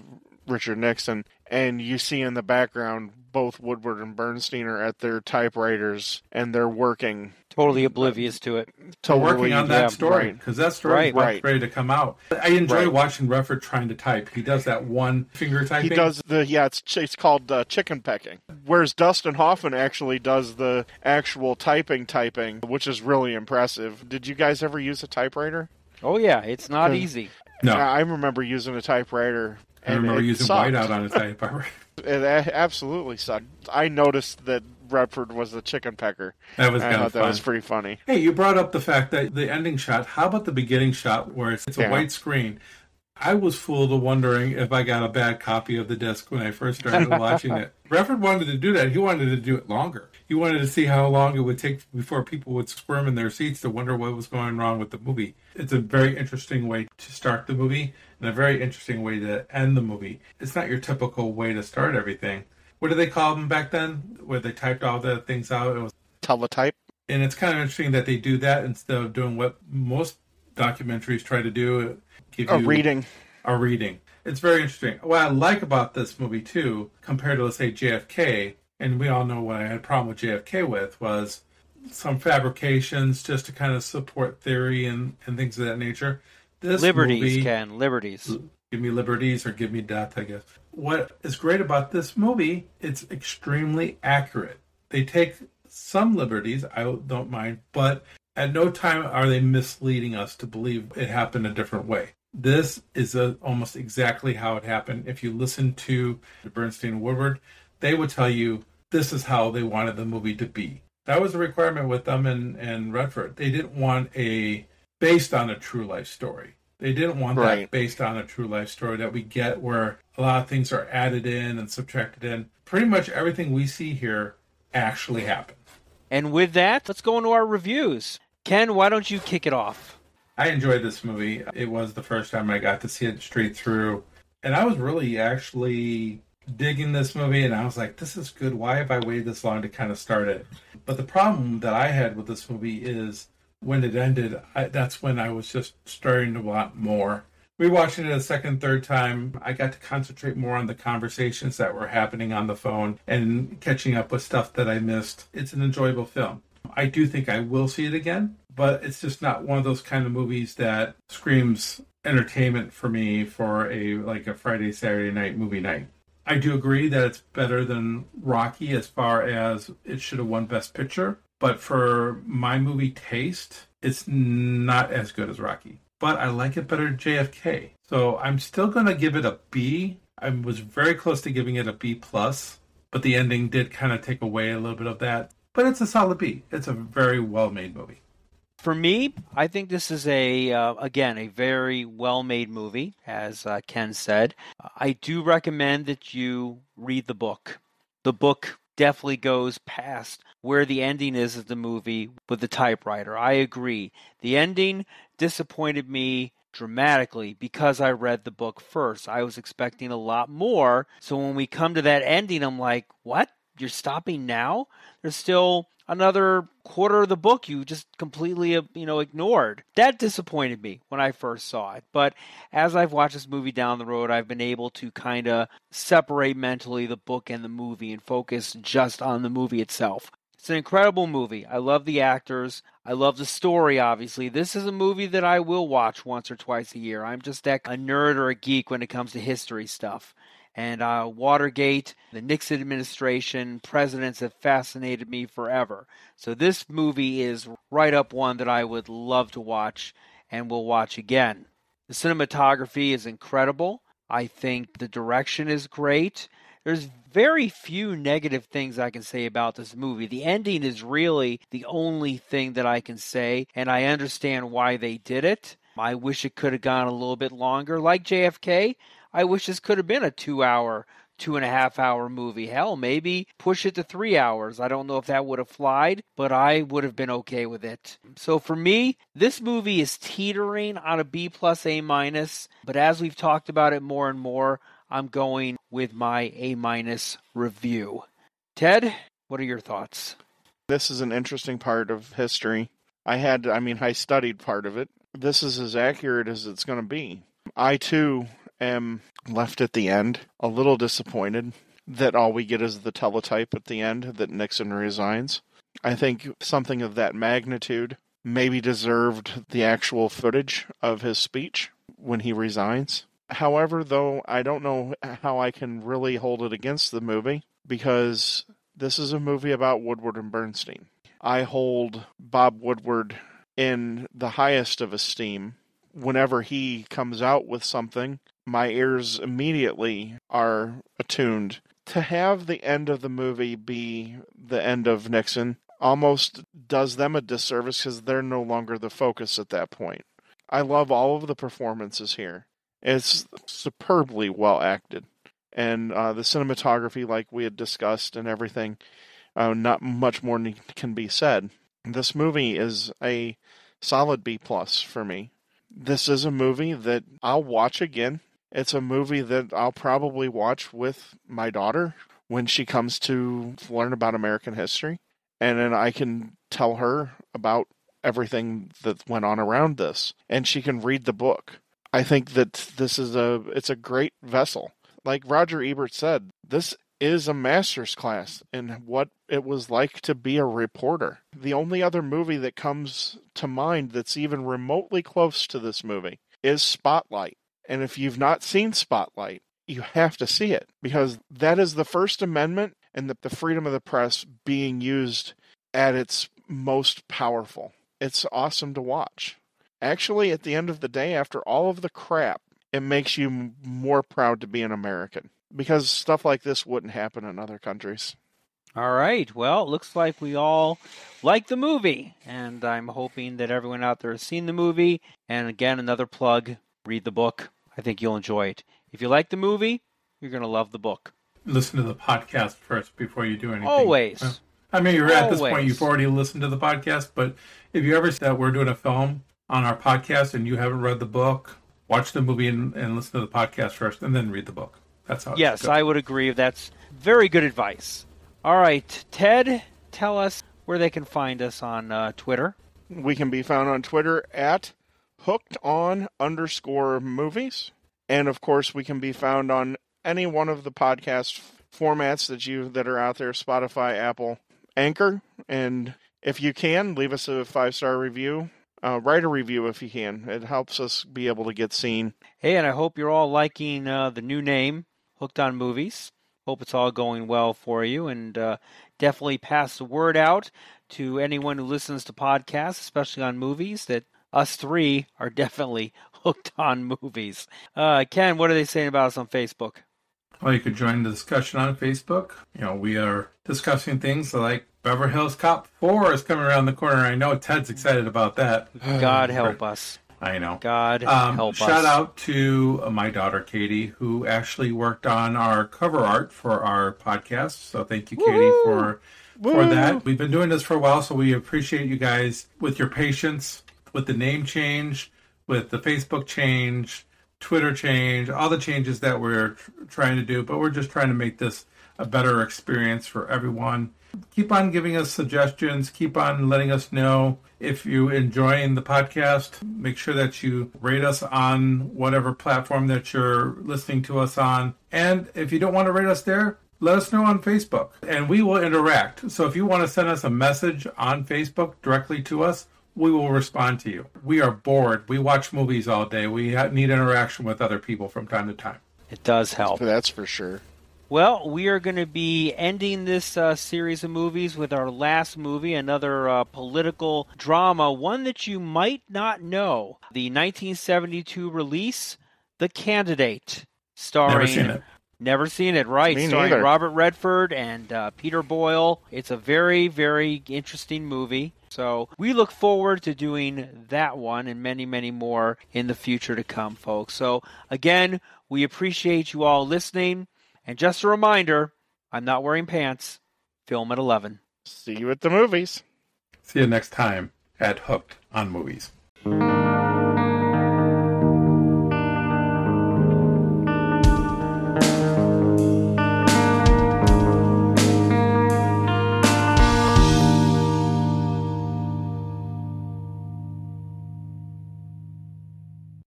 C: Richard Nixon. And you see in the background both Woodward and Bernstein are at their typewriters and they're working
B: Totally oblivious to it.
A: to
C: totally
A: working on that
C: yeah,
A: story
C: right.
A: because that story
B: Right,
A: is
C: right.
A: ready to come out. I enjoy
C: Right.
A: watching Redford trying to type. He does that one finger typing.
C: He does the yeah. It's it's called uh, chicken pecking. Whereas Dustin Hoffman actually does the actual typing, typing, which is really impressive. Did you guys ever use a typewriter?
B: Oh yeah, it's not easy.
A: No,
C: I I remember using a typewriter.
A: I remember using
C: sucked.
A: whiteout on his typewriter. [laughs]
C: It a- absolutely sucked. I noticed that Redford was the chicken pecker.
A: That was
C: I thought that was pretty funny.
A: Hey, you brought up the fact that the ending shot. How about the beginning shot where it's, it's a
C: Yeah.
A: white screen? I was fooled wondering if I got a bad copy of the disc when I first started [laughs] watching it. Redford wanted to do that. He wanted to do it longer. He wanted to see how long it would take before people would squirm in their seats to wonder what was going wrong with the movie. It's a very interesting way to start the movie and a very interesting way to end the movie. It's not your typical way to start everything. What did they call them back then? Where they typed all the things out? It was
C: Teletype.
A: and it's kind of interesting that they do that instead of doing what most documentaries try to do uh, give
C: A reading.
A: a reading it's very interesting what i like about this movie too compared to let's say jfk and we all know what i had a problem with jfk with was some fabrications just to kind of support theory and, and things of that nature. This
B: liberties,
A: movie,
B: Ken. Liberties.
A: give me liberties or give me death i guess. What is great about this movie it's extremely accurate. They take some liberties i don't mind but at no time are they misleading us to believe it happened a different way. This is a, almost exactly how it happened. If you listen to bernstein and woodward they would tell you this is how they wanted the movie to be that was a requirement with them and, and redford they didn't want a based on a true life story they didn't want that based on a true life story that we get where a lot of things are added in and subtracted in. Pretty much everything we see here actually happened.
B: And with that, let's go into our reviews. Ken, why don't you kick it off?
A: I enjoyed this movie. It was the first time I got to see it straight through. And I was really actually digging this movie and I was like, this is good. Why have I waited this long to kind of start it? But the problem that I had with this movie is when it ended, I, that's when I was just starting to want more. Rewatching it a second, third time, I got to concentrate more on the conversations that were happening on the phone and catching up with stuff that I missed. It's an enjoyable film. I do think I will see it again, but it's just not one of those kind of movies that screams entertainment for me for a like a Friday Saturday night movie night. I do agree that it's better than Rocky as far as it should have won Best Picture, but for my movie taste, it's not as good as Rocky. But I like it better than JFK. So I'm still going to give it a B. I was very close to giving it a B plus, but the ending did kind of take away a little bit of that. But it's a solid B. It's a very well made movie.
B: For me, I think this is a uh, again a very well-made movie, as uh, Ken said. I do recommend that you read the book. The book definitely goes past where the ending is of the movie with the typewriter. I agree. The ending disappointed me dramatically because I read the book first. I was expecting a lot more. So when we come to that ending, I'm like, what? You're stopping now? There's still another quarter of the book you just completely uh, you know ignored. That disappointed me when i first saw it but as i've watched this movie down the road i've been able to kind of separate mentally the book and the movie and focus just on the movie itself. It's an incredible movie. I love the actors. I love the story obviously. This is a movie that i will watch once or twice a year. I'm just that a nerd or a geek when it comes to history stuff and uh, Watergate, the Nixon administration, presidents have fascinated me forever. So this movie is right up one that I would love to watch and will watch again. The cinematography is incredible. I think the direction is great. There's very few negative things I can say about this movie. The ending is really the only thing that I can say, and I understand why they did it. I wish it could have gone a little bit longer. Like JFK, I wish this could have been a two hour, two and a half hour movie. Hell, maybe push it to three hours. I don't know if that would have flied, but I would have been okay with it. So for me, this movie is teetering on a B plus A minus, but as we've talked about it more and more, I'm going with my A minus review. Ted, what are your thoughts?
C: This is an interesting part of history. I had, I mean, I studied part of it. This is as accurate as it's going to be. I too am left at the end a little disappointed that all we get is the teletype at the end that Nixon resigns. I think something of that magnitude maybe deserved the actual footage of his speech when he resigns. However, though, I don't know how I can really hold it against the movie because this is a movie about Woodward and Bernstein. I hold Bob Woodward in the highest of esteem whenever he comes out with something my ears immediately are attuned. To have the end of the movie be the end of Nixon almost does them a disservice because they're no longer the focus at that point. I love all of the performances here. It's superbly well acted. And uh, the cinematography, like we had discussed, and everything, uh, not much more can be said. This movie is a solid B plus for me. This is a movie that I'll watch again it's a movie that I'll probably watch with my daughter when she comes to learn about American history. And then I can tell her about everything that went on around this and she can read the book. I think that this is a it's a great vessel. Like Roger Ebert said, this is a master's class in what it was like to be a reporter. The only other movie that comes to mind that's even remotely close to this movie is Spotlight. And if you've not seen Spotlight, you have to see it because that is the First Amendment and the, the freedom of the press being used at its most powerful. It's awesome to watch. Actually, at the end of the day, after all of the crap, it makes you more proud to be an American because stuff like this wouldn't happen in other countries.
B: All right. Well, looks like we all like the movie, and I'm hoping that everyone out there has seen the movie. And again, another plug read the book. I think you'll enjoy it. If you like the movie, you're going to love the book.
A: Listen to the podcast first before you do anything.
B: Always.
A: I mean, you're at this point, you've already listened to the podcast, but if you ever that we're doing a film on our podcast and you haven't read the book, watch the movie and, and listen to the podcast first and then read the book. That's how
B: Yes, I would agree. That's very good advice. All right, Ted, tell us where they can find us on uh, Twitter.
C: We can be found on Twitter at hooked on underscore movies. And of course, we can be found on any one of the podcast formats that you that are out there Spotify, Apple, Anchor. And if you can, leave us a five star review. Uh, write a review if you can. It helps us be able to get seen.
B: Hey, and I hope you're all liking uh, the new name, Hooked on Movies. Hope it's all going well for you, and uh, definitely pass the word out to anyone who listens to podcasts, especially on movies, that us three are definitely [laughs] hooked on movies. Uh, Ken, what are they saying about us on Facebook?
A: Well, you could join the discussion on Facebook. You know, we are discussing things like Beverly Hills Cop 4 is coming around the corner. I know Ted's excited about that. [sighs]
B: God help us.
A: I know.
B: God
A: Um,
B: help
A: shout
B: us.
A: Shout out to uh, my daughter Katie, who actually worked on our cover art for our podcast. So thank you, Katie, for for that. We've been doing this for a while, so we appreciate you guys with your patience with the name change, with the Facebook change, Twitter change, all the changes that we're tr- trying to do. But we're just trying to make this a better experience for everyone. Keep on giving us suggestions. Keep on letting us know if you're enjoying the podcast. Make sure that you rate us on whatever platform that you're listening to us on. And if you don't want to rate us there, let us know on Facebook and we will interact. So if you want to send us a message on Facebook directly to us, we will respond to you. We are bored. We watch movies all day. We need interaction with other people from time to time.
B: It does help.
C: That's for sure.
B: Well, we are going to be ending this uh, series of movies with our last movie, another uh, political drama, one that you might not know. The 1972 release, The Candidate, starring.
A: Never seen it.
B: Never seen it, right?
C: Me
B: starring
C: neither.
B: Robert Redford and uh, Peter Boyle. It's a very, very interesting movie. So we look forward to doing that one and many, many more in the future to come, folks. So again, we appreciate you all listening. And just a reminder, I'm not wearing pants. Film at 11.
C: See you at the movies.
A: See you next time at Hooked on Movies.